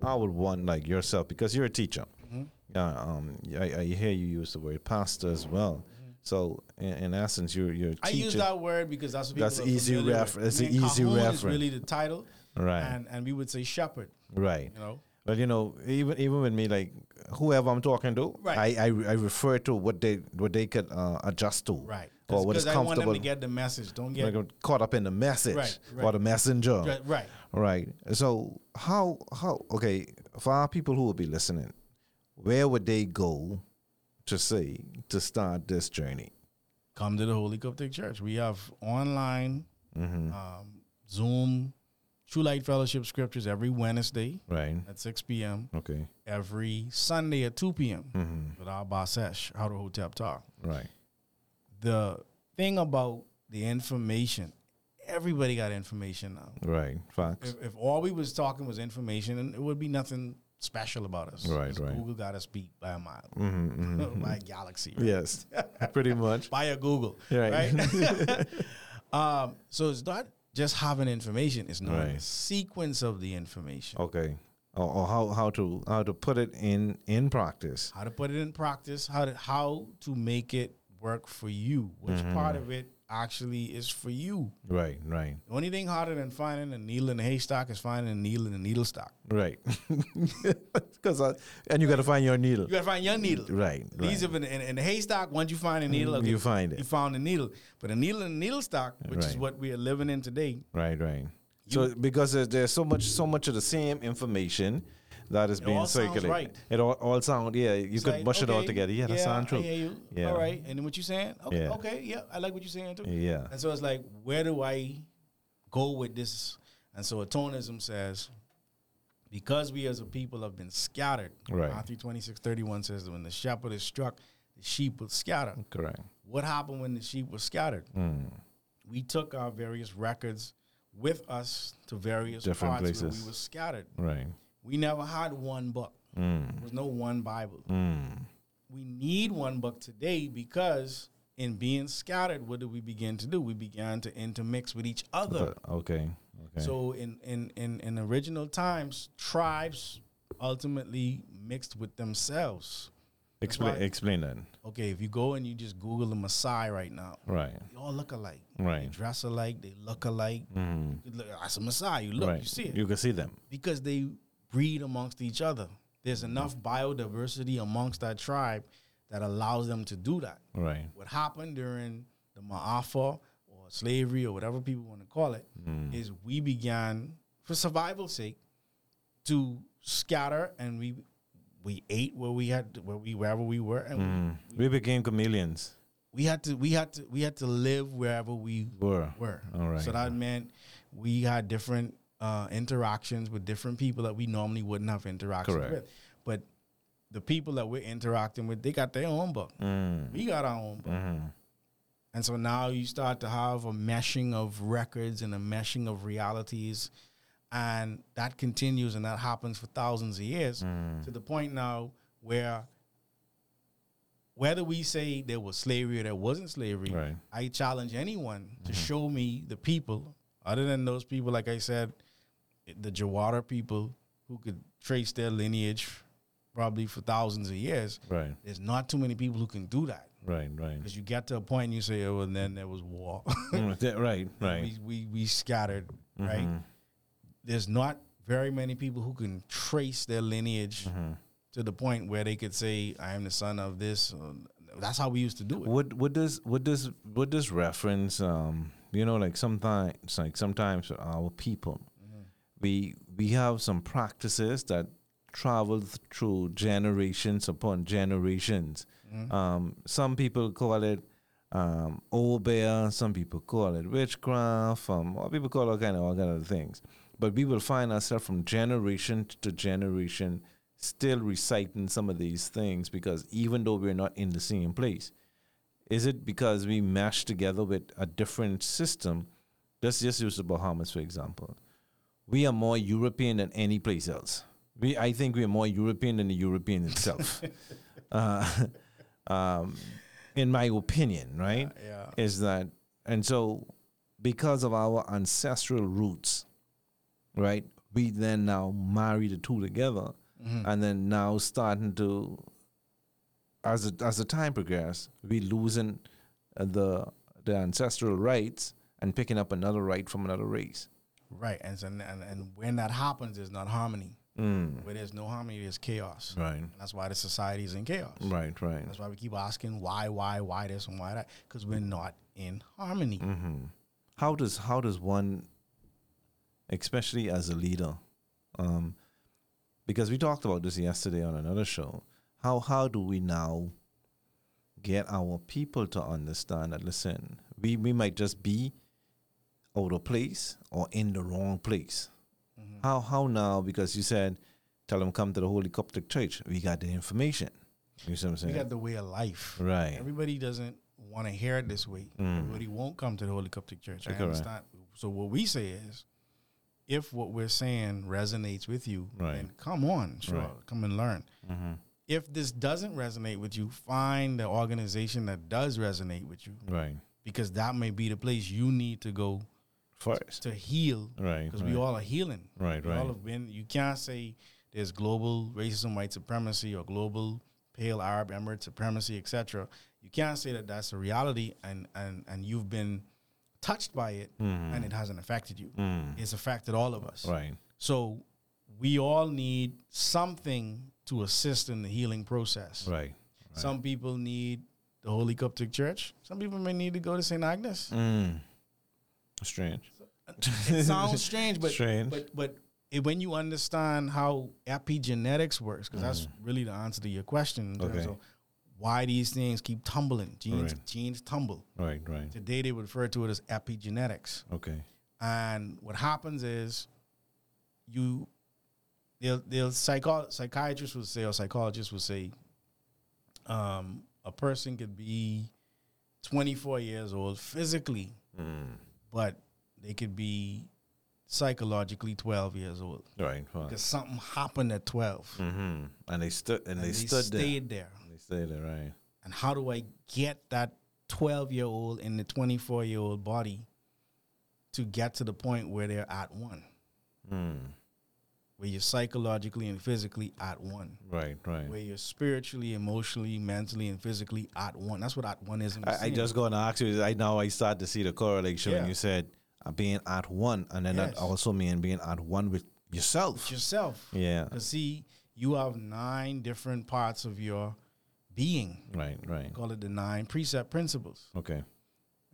how would one like yourself because you're a teacher. Mm-hmm. Yeah, um, I, I hear you use the word pastor as well. So in, in essence, you're you're. I teaching. use that word because that's what That's easy familiar refer- it's an easy reference. really the title, right, and and we would say shepherd. right. You know, But you know, even even with me, like whoever I'm talking to, Right. I, I I refer to what they what they could uh, adjust to, right? Or what is Because I want them comfortable. to get the message. Don't Like, get caught up in the message Right, or the messenger. right. right. Right. So how how okay for our people who will be listening, where would they go to say to start this journey? Come to the Holy Coptic Church. We have online, Mm-hmm. um, Zoom, True Light Fellowship Scriptures every Wednesday Right. at 6 p.m. Okay. every Sunday at 2 p.m. Mm-hmm. with our Basesh, How to Hotep Talk. Right. The thing about the information, everybody got information now. Right. Facts. If, if all we was talking was information, and it would be nothing special about us. Right, right. Google got us beat by a mile, Mm-hmm, mm-hmm. by a galaxy. right? yes. Pretty much. By a Google. Right. Right. um, so it's not just having information; is not Right. sequence of the information. Okay. Or, or how how to how to put it in in practice. how to put it in practice, how to how to make it work for you. Which Mm-hmm. part of it actually is for you? Right. Right. The only thing harder than finding a needle in a haystack is finding a needle in a needle stock. Right. Because uh, and you got to find your needle. You gotta find your needle. Right. Right. These have in, in the haystack. Once you find a mm, needle, okay, you find it. You found a needle, but a needle in a needle stock, which is what we are living in today. Right, right. so because there's, there's so much so much of the same information that is being all circulated. right. It all, all sound yeah, you It's could like, mush it all together. Yeah, that sounds true. I hear you. Yeah. All right. And then what you saying? Okay, Yeah. okay, yeah, I like what you're saying too. Yeah. And so it's like, where do I go with this? And so atonism says, because we as a people have been scattered, Right. Matthew 26, 31 says that when the shepherd is struck, the sheep will scatter. Correct. What happened when the sheep were scattered? Mm. We took our various records with us to various Different parts where places. we were scattered. Right. We never had one book. Mm. There was no one Bible. Mm. we need one book today because in being scattered, what did we begin to do? We began to intermix with each other. Okay. Okay. So in, in, in, in original times, tribes ultimately mixed with themselves. explain why- explain that. Okay, if you go and you just Google the Maasai right now, Right. they all look alike. Right. They dress alike, they look alike. Mm. You look- That's a Maasai. You look, right. you see it. You can see them. because they breed amongst each other. There's enough biodiversity amongst that tribe that allows them to do that. Right. What happened during the Ma'afa or slavery or whatever people want to call it is Mm. we began, for survival's sake, to scatter and we we ate where we had where we wherever we were and Mm. We became chameleons. we, we had to we had to we had to live wherever we Were. were. All right. So that meant we had different uh, interactions with different people that we normally wouldn't have interactions Correct. with. But the people that we're interacting with, they got their own book. Mm. We got our own book. Mm-hmm. And so now you start to have a meshing of records and a meshing of realities. And that continues and that happens for thousands of years Mm. to the point now where whether we say there was slavery or there wasn't slavery, Right. I challenge anyone to Mm-hmm. show me the people, other than those people, like I said, the Jarawa people who could trace their lineage probably for thousands of years. Right. There's not too many people who can do that. Right. Right. Because you get to a point and you say, oh, and then there was war. Mm, right. Right. we, we, we scattered, right? Mhm. There's not very many people who can trace their lineage Mm-hmm. to the point where they could say, I am the son of this. that's how we used to do it. Would would this would this would this reference um you know like sometimes like sometimes our people we we have some practices that travel through generations upon generations. Um, some people call it um, obeah, some people call it witchcraft, um, or people call all kind of all kind of things. but we will find ourselves from generation to generation still reciting some of these things because even though we're not in the same place, is it because we mash together with a different system? Let's just use the Bahamas for example. We are more European than any place else. We, I think we are more European than the European itself. uh, um, in my opinion, right? Yeah. Is that, and so because of our ancestral roots, right, we then now marry the two together, and then now starting to, as the, as the time progresses, we losing uh, the the ancestral rights and picking up another right from another race. Right. And, so, and and when that happens, there's not harmony. Mm. Where there's no harmony, there's chaos. Right. And that's why the society is in chaos. Right. Right. That's why we keep asking why, why, why this and why that, because we're not in harmony. Mm-hmm. How does how does one, especially as a leader, um, because we talked about this yesterday on another show. How how do we now get our people to understand that listen, we, we might just be out of place or in the wrong place. How how now? Because you said, tell them come to the Holy Coptic Church. We got the information. You see what I'm saying? We got the way of life. Right. Everybody doesn't want to hear it this way. Everybody won't come to the Holy Coptic Church. I understand. So what we say is, if what we're saying resonates with you, Right. then come on, sure, Right. come and learn. mm-hmm. If this doesn't resonate with you, find the organization that does resonate with you, Right. because that may be the place you need to go First. to heal. Right. Because right. we all are healing. Right, We all right. have been. You can't say there's global racism, white supremacy, or global pale Arab Emirate supremacy, etc. You can't say that that's a reality, and and and you've been touched by it, and it hasn't affected you. Mm. It's affected all of us. Right. So we all need something to assist in the healing process. Right. Some people need the Holy Coptic Church. Some people may need to go to St. Agnes. Mm. Strange. It sounds strange, but Strange. but but it, when you understand how epigenetics works, because that's really the answer to your question. Mm. Okay. why these things keep tumbling, genes Right. genes tumble. Right. Right. Today they refer to it as epigenetics, Okay. and what happens is you they'll they'll psycho- psychiatrists would say or psychologists would say um, a person could be 24 years old physically Mm. but they could be psychologically 12 years old Right. Right. because something happened at 12 Mm-hmm. And they stood and, and they, they, stood stayed there. there. They stayed there. Right. And how do I get that 12 year old in the 24 year old body to get to the point where they're at one, Mm. where you're psychologically and physically at one, Right. Right. where you're spiritually, emotionally, mentally, and physically at one? That's what at one is. I, I just going to ask you. I now I start to see the correlation when you said being at one, and then that also mean being at one with yourself. yourself. yeah. Because see, you have nine different parts of your being. Right. Right. call it the nine precept principles. Okay.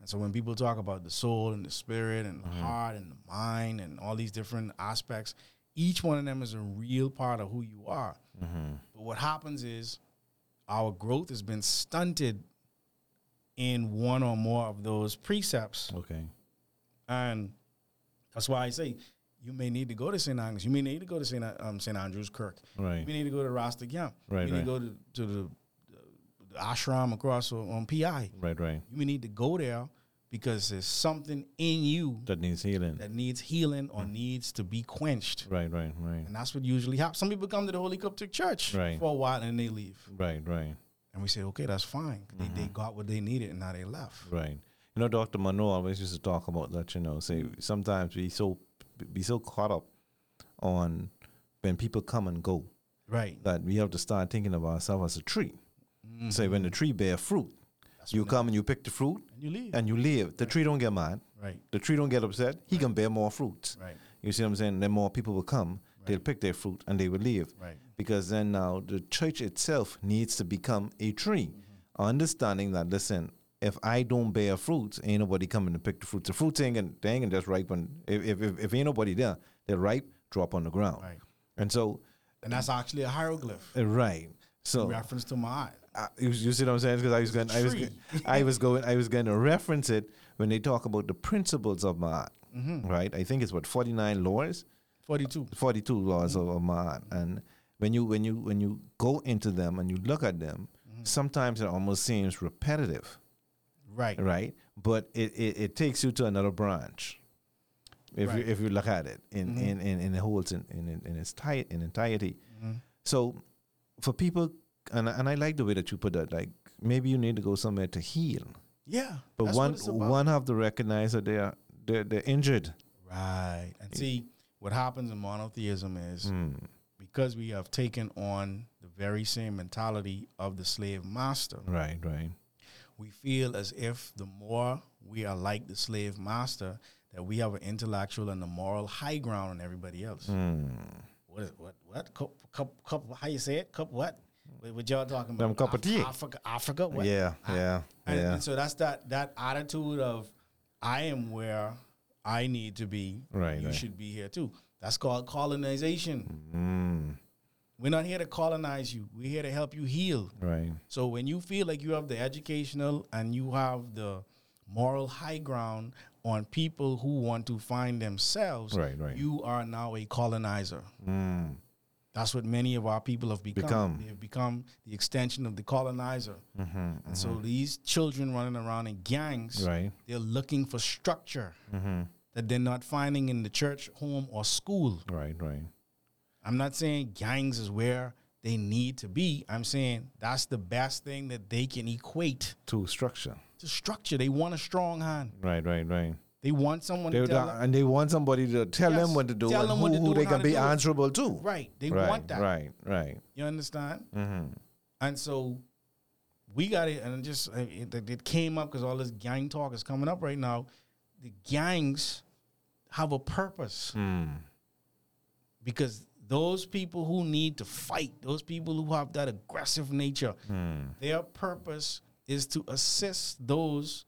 And so when people talk about the soul and the spirit and Mm-hmm. the heart and the mind and all these different aspects, each one of them is a real part of who you are. Mm-hmm. But what happens is our growth has been stunted in one or more of those precepts. Okay. And that's why I say you may need to go to St. Agnes. You may need to go to St. Um, St. Andrew's Kirk. Right. You may need to go to Rasta Camp. Right, You may right. need to go to, to the, the ashram across on PI. Right. Right. You may need to go there because there's something in you That needs healing. that needs healing or needs to be quenched. Right. Right. Right. And that's what usually happens. Some people come to the Holy Coptic Church Right. for a while and they leave. Right. Right. And we say, okay, that's fine. They, they got what they needed and now they left. Right. You know, Dr. Munroe always used to talk about that, you know, say sometimes we so be so caught up on when people come and go Right. that we have to start thinking of ourselves as a tree. Mm-hmm. Say when the tree bear fruit, you come and you pick the fruit And you leave. and you leave. The tree don't get mad. right. The tree don't get upset. He can bear more fruits. Right. You see what I'm saying? Then more people will come. They'll pick their fruit and they will leave. Right. Because then now the church itself needs to become a tree, mm-hmm. understanding that listen, if I don't bear fruits, ain't nobody coming to pick the fruits. The fruits ain't gonna, they ain't gonna just ripen. If, if, if, if ain't nobody there, they're ripe, drop on the ground. Right. And so, And that's actually a hieroglyph. uh, right. So reference to my uh, you, you see what I'm saying? Because I was going, I was, I was going, I was going to reference it when they talk about the principles of Ma'at, Mm-hmm. right? I think it's what 49 laws 42. 42 laws of Ma'at. And when you when you when you go into them and you look at them, sometimes it almost seems repetitive, Right. right? But it, it, it takes you to another branch. If Right. you if you look at it in in, in, in the whole in in, in its tight in entirety. So for people and and I like the way that you put that, like maybe you need to go somewhere to heal. Yeah. But one one have to recognize that they are they're, they're injured. Right. And see, what happens in monotheism is Mm. because we have taken on the very same mentality of the slave master, Right, right. We feel as if the more we are like the slave master, that we have an intellectual and a moral high ground on everybody else. Mm. What is what what cup cup cup how you say it? Cup what? What, what y'all talking about? Them cup of tea. Africa Africa what? Yeah, yeah, And, yeah. and so that's that that attitude of I am where I need to be. Right, You right. should be here too. That's called colonization. Mm. We're not here to colonize you. We're here to help you heal. Right. So when you feel like you have the educational and you have the moral high ground on people who want to find themselves, Right, right. you are now a colonizer. Mm. That's what many of our people have become. Become. They've become the extension of the colonizer. Mm-hmm, And so these children running around in gangs, Right. they're looking for structure Mm-hmm. that they're not finding in the church, home, or school. Right, right. I'm not saying gangs is where they need to be. I'm saying that's the best thing that they can equate To structure. to structure. They want a strong hand. Right, right, right. They want someone They, to tell them. and they want somebody to tell Yes, them what to do tell and them who, to who they can be do answerable to. Right. They right, want that. Right, right. You understand? Mm-hmm. And so we got it, and just uh, it, it it came up because all this gang talk is coming up right now. The gangs have a purpose Mm. because those people who need to fight, those people who have that aggressive nature, Mm. their purpose is to assist those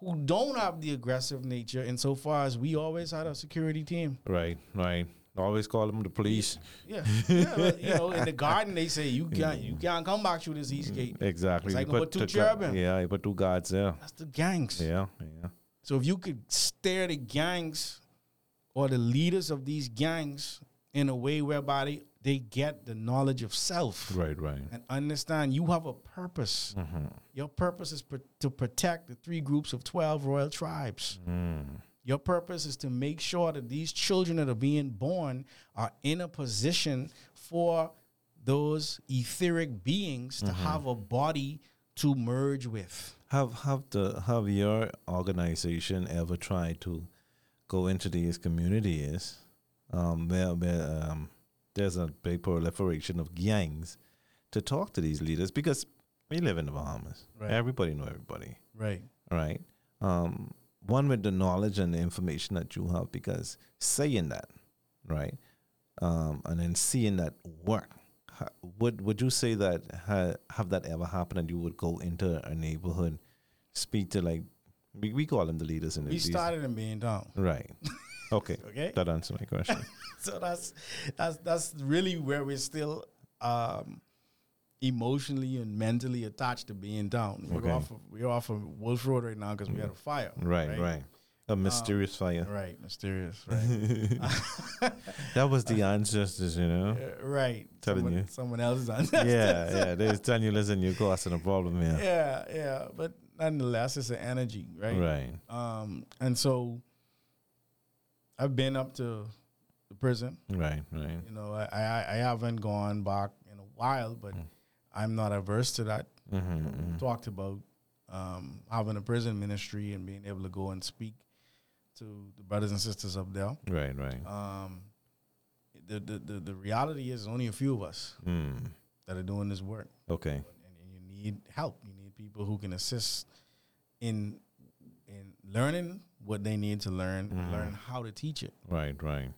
who don't have the aggressive nature. Insofar as we always had a security team. Right, right. Always call them the police. Yeah, yeah. but, you know, in the garden they say you can't you can't come back through this east gate. Exactly. It's like You you put two cherubim. Yeah, you put two guards there. That's the gangs. Yeah, yeah. So if you could stare the gangs or the leaders of these gangs in a way whereby they, they get the knowledge of self Right, right. and understand you have a purpose. Mm-hmm. Your purpose is pr- to protect the three groups of 12 royal tribes. Mm. Your purpose is to make sure that these children that are being born are in a position for those etheric beings to have a body to merge with. Have have the have your organization ever tried to go into these communities um, where, where um, there's a big proliferation of gangs to talk to these leaders because we live in the Bahamas. Right. Everybody know everybody, Right. right? Um, one with the knowledge and the information that you have because saying that, right, um, and then seeing that work. Would would you say that ha, have that ever happened and you would go into a neighborhood, speak to like we, we call them the leaders in the We started in Bain Town. right. Okay. Okay. That answers my question. so that's that's that's really where we're still um, emotionally and mentally attached to Bain Town. We're off of, we're off of Wulff Road right now because we had a fire. right, right. A mysterious fire. Right, mysterious. Right, That was the ancestors, you know. Uh, right. Telling someone, you. someone else is on. yeah, yeah. They're telling you, listen, you're causing a problem here. yeah, yeah. But nonetheless, it's an energy, right? Right. Um, and so I've been up to the prison. Right. Right. You know, I I, I haven't gone back in a while, but Mm. I'm not averse to that. Mm-hmm, Talked about um, having a prison ministry and being able to go and speak to the brothers and sisters up there. Right. Right. Um, the, the the the reality is only a few of us Mm. that are doing this work, Okay. and, and you need help. You need people who can assist in in learning what they need to learn, Mhm. learn how to teach it. Right. Right.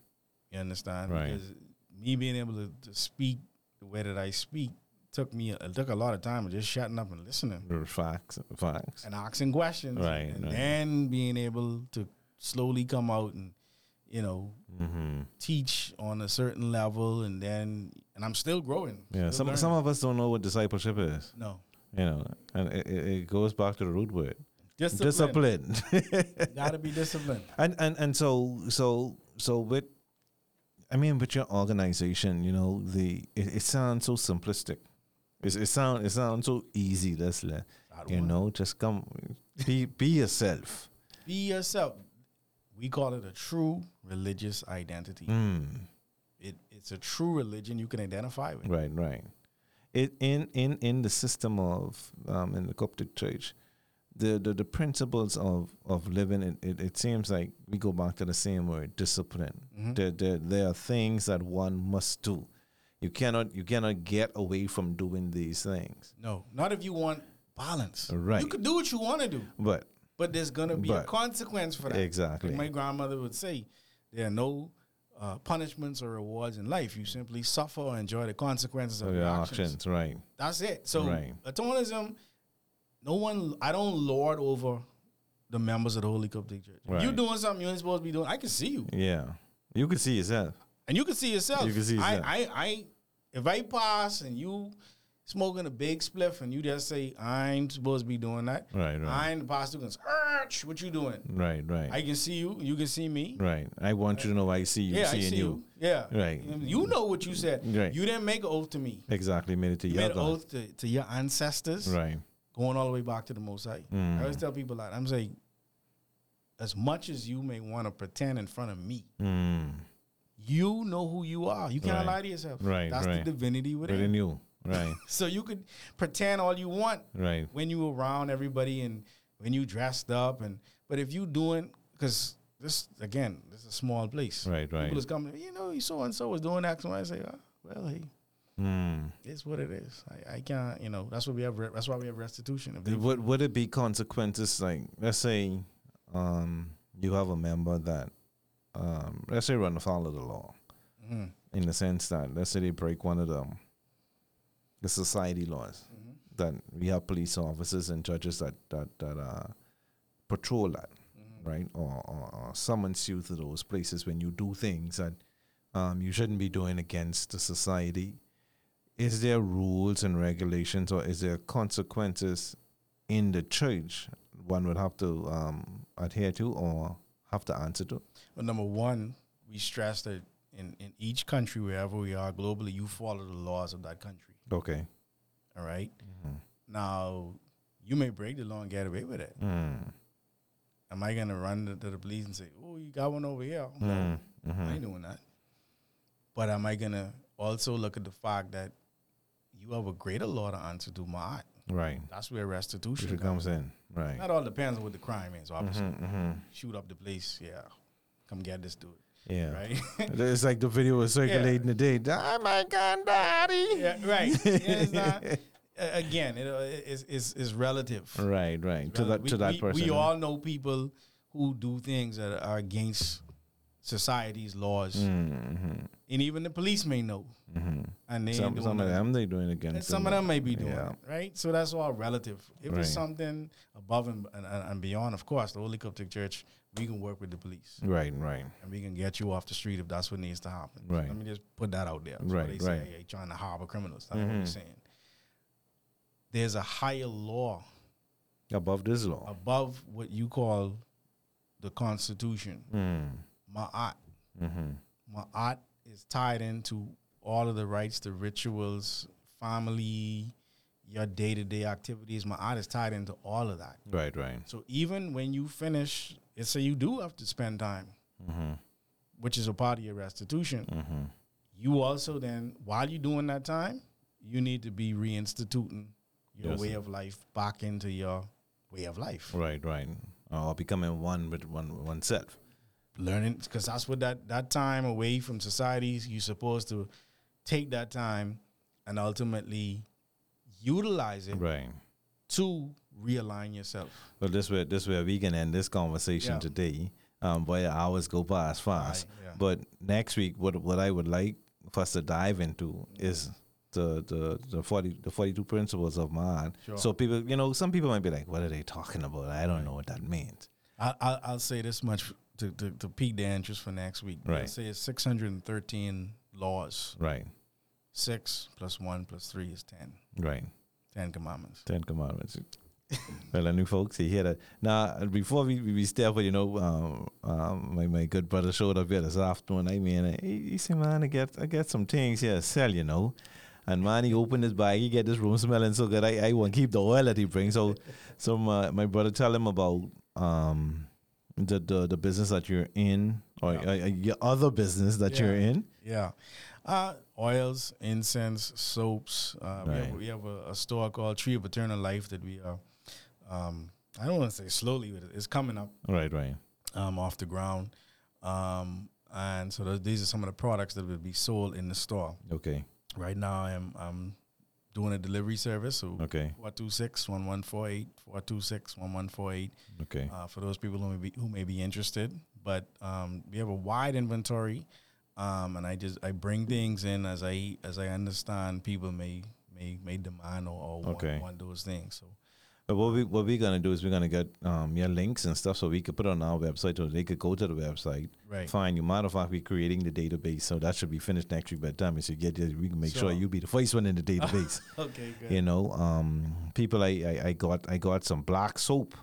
You understand? Right. Because me being able to, to speak the way that I speak took me it took a lot of time of just shutting up and listening Facts. Facts. and asking questions, Right, And right. then being able to slowly come out and you know Mm-hmm. teach on a certain level, and then and I'm still growing. Yeah. still Some learning. some of us don't know what discipleship is. no You know, and it it goes back to the root word discipline. discipline. Got to be disciplined. and and and so so so with I mean, with your organization, you know, the it, it sounds so simplistic. It's, it sound it sounds so easy. That's like, you know, just come, be be yourself. Be yourself. We call it a true religious identity. Mm. It, it's a true religion you can identify with. Right, right. It in in in the system of um, in the Coptic Church, the the, the principles of of living. It, it it seems like we go back to the same word, discipline. Mhm. There, there there are things that one must do. You cannot you cannot get away from doing these things. No, not if you want balance. Right. You can do what you want to do, But but there's going to be a consequence for that. Exactly. Like my grandmother would say, there are no uh, punishments or rewards in life. You simply suffer or enjoy the consequences of of your your actions. actions, right? That's it. So Right. atonism, no one. I don't lord over the members of the Holy Coptic Church. If you Right. doing something you ain't supposed to be doing, I can see you, Yeah, you can see yourself. and you can see yourself. You can see I, yourself. I, I, if I pass and you smoking a big spliff and you just say I ain't supposed to be doing that, Right, right. I ain't the pastor going, "Arch, what you doing? Right, right, I can see you. You can see me. right. I want you to know I see you, Yeah, I see you. you. Yeah. Right. You know what you said. Right. You didn't make an oath to me. Exactly, made it to You your made an oath to, to your ancestors. Right. Going all the way back to the Most High. Mm. I always tell people that I'm saying, as much as you may want to pretend in front of me, Mm. you know who you are. You cannot Right. lie to yourself. Right, That's right. the divinity within. Within you. Right, So you could pretend all you want right. when you around everybody and when you dressed up and but if you doing because this again this is a small place. Right, right. People is coming. You know, so and so was doing X and Y. I say, oh, well, hey, Mm. it's what it is. I, I can't. You know, that's what we have. re- That's why we have restitution. If Would would it be consequences like let's say um you have a member that um let's say run afoul of the law Mhm. in the sense that let's say they break one of them the society laws Mm-hmm. that we have police officers and judges that that that uh patrol that Mm-hmm. right or, or, or summons you to those places when you do things that um you shouldn't be doing against the society is there rules and regulations or is there consequences in the church one would have to um, adhere to or have to answer to? Well, number one, we stress that in, in each country, wherever we are globally, you follow the laws of that country. Okay. All right? Now, you may break the law and get away with it. Mm. Am I going to run to, the police and say, oh, you got one over here? Mm. No, Mhm. I ain't doing that. But am I going to also look at the fact that you have a greater law to answer to, Ma'at? Right. That's where restitution comes. comes in. Right. That all depends on what the crime is, obviously. Mm-hmm. Shoot up the place, yeah. Come get this dude, Yeah. right? It's like the video was circulating today. Oh my God, daddy. Yeah, right. Yeah, not- again, it, uh, it's, it's, it's relative. Right, right. To that we, to that we, person. We all know people who do things that are against society's laws, Mm-hmm. and even the police may know, Mm-hmm. and Some, some of them they doing against And some of them may be doing Yeah. it, right? So that's all relative. If Right. it's something above and, and, and beyond, of course, the Holy Coptic Church, we can work with the police. Right, right. And we can get you off the street if that's what needs to happen. Right. Let me just put that out there. So Right, they say, right. hey, trying to harbor criminals. That's what Mhm. we're saying. There's a higher law Above this law. above what you call the Constitution, Mm. Ma'at. Mm-hmm. Ma'at is tied into all of the rites, the rituals, family, your day to day activities. Ma'at is tied into all of that. Right, right. So even when you finish, let's say you do have to spend time, Mm-hmm. which is a part of your restitution, Mm-hmm. you also then, while you're doing that time, you need to be reinstituting your Yes. way of life back into your way of life. Right, right. Or becoming one with one oneself. Learning because that's what that that time away from societies you're supposed to take that time and ultimately utilize it Right. to realign yourself Well, this way, this way we can end this conversation Yeah. today. Um, boy, hours go past fast. Right, yeah. But next week, what what I would like for us to dive into is the the the forty the forty two principles of mind. Sure. So people, you know, some people might be like, "What are they talking about? I don't know what that means." I, I, i'll say this much to, to, to pique their interest for next week Right. i'll say it's 613 laws Right, six plus one plus three is 10 right. 10 commandments Ten Commandments. well, and you folks, you hear that. Now, before we, we step, you know, um, um, my, my good brother showed up here this afternoon. I mean, he, he said, man, I get, I get some things here to sell, you know. And man, he opened his bag, he get this room smelling so good. I, I want to keep the oil that he brings. So, so my, my brother tell him about um, the, the the business that you're in, or Yeah. uh, uh, your other business that you're in. Yeah. Uh, oils, incense, soaps. Uh, we have, we have a, a store called Tree of Eternal Life that we are, um, I don't want to say slowly, but it's coming up Right, right. um, off the ground. Um, and so these are some of the products that will be sold in the store. Okay, Right now, I'm, I'm doing a delivery service. So okay, 426 1148, 426 1148 okay. uh, for those people who may be who may be interested. But um, we have a wide inventory, um, and I just I bring things in as I as I understand people may may may demand or, or want, Okay. want those things. So what we what we're gonna do is we're gonna get um your links and stuff so we could put it on our website so they could go to the website. right, Find you. Matter of fact, we're creating the database, so that should be finished next week by the time you get there. We can make sure Sure. you be the first one in the database. okay, good. you know, um, people I, I, I got I got some black soap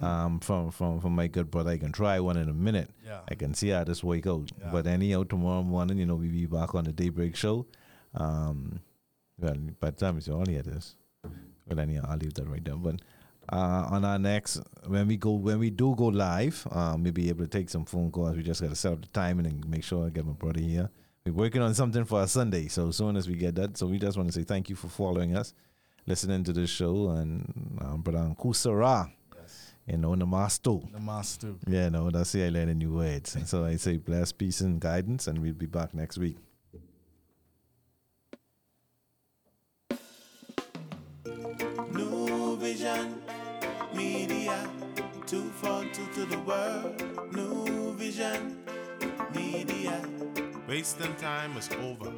Mm-hmm. um from, from from my good brother. I can try one in a minute. Yeah. I can see how this work out. Yeah. But anyhow, tomorrow morning, you know, we be back on the daybreak show. Um, well, by the time it's all here, this. Well, anyhow, I'll leave that right there. But uh, on our next, when we go, when we do go live, um, we'll be able to take some phone calls. We just got to set up the timing and make sure I get my brother here. We're working on something for a Sunday, so as soon as we get that, so we just want to say thank you for following us, listening to this show, and um, brother Kusara, you know, Namasto. The master. Yeah, no, that's the I learning new words. And so I say bless, peace, and guidance, and we'll be back next week. World. New Vision Media. Wasting time is over.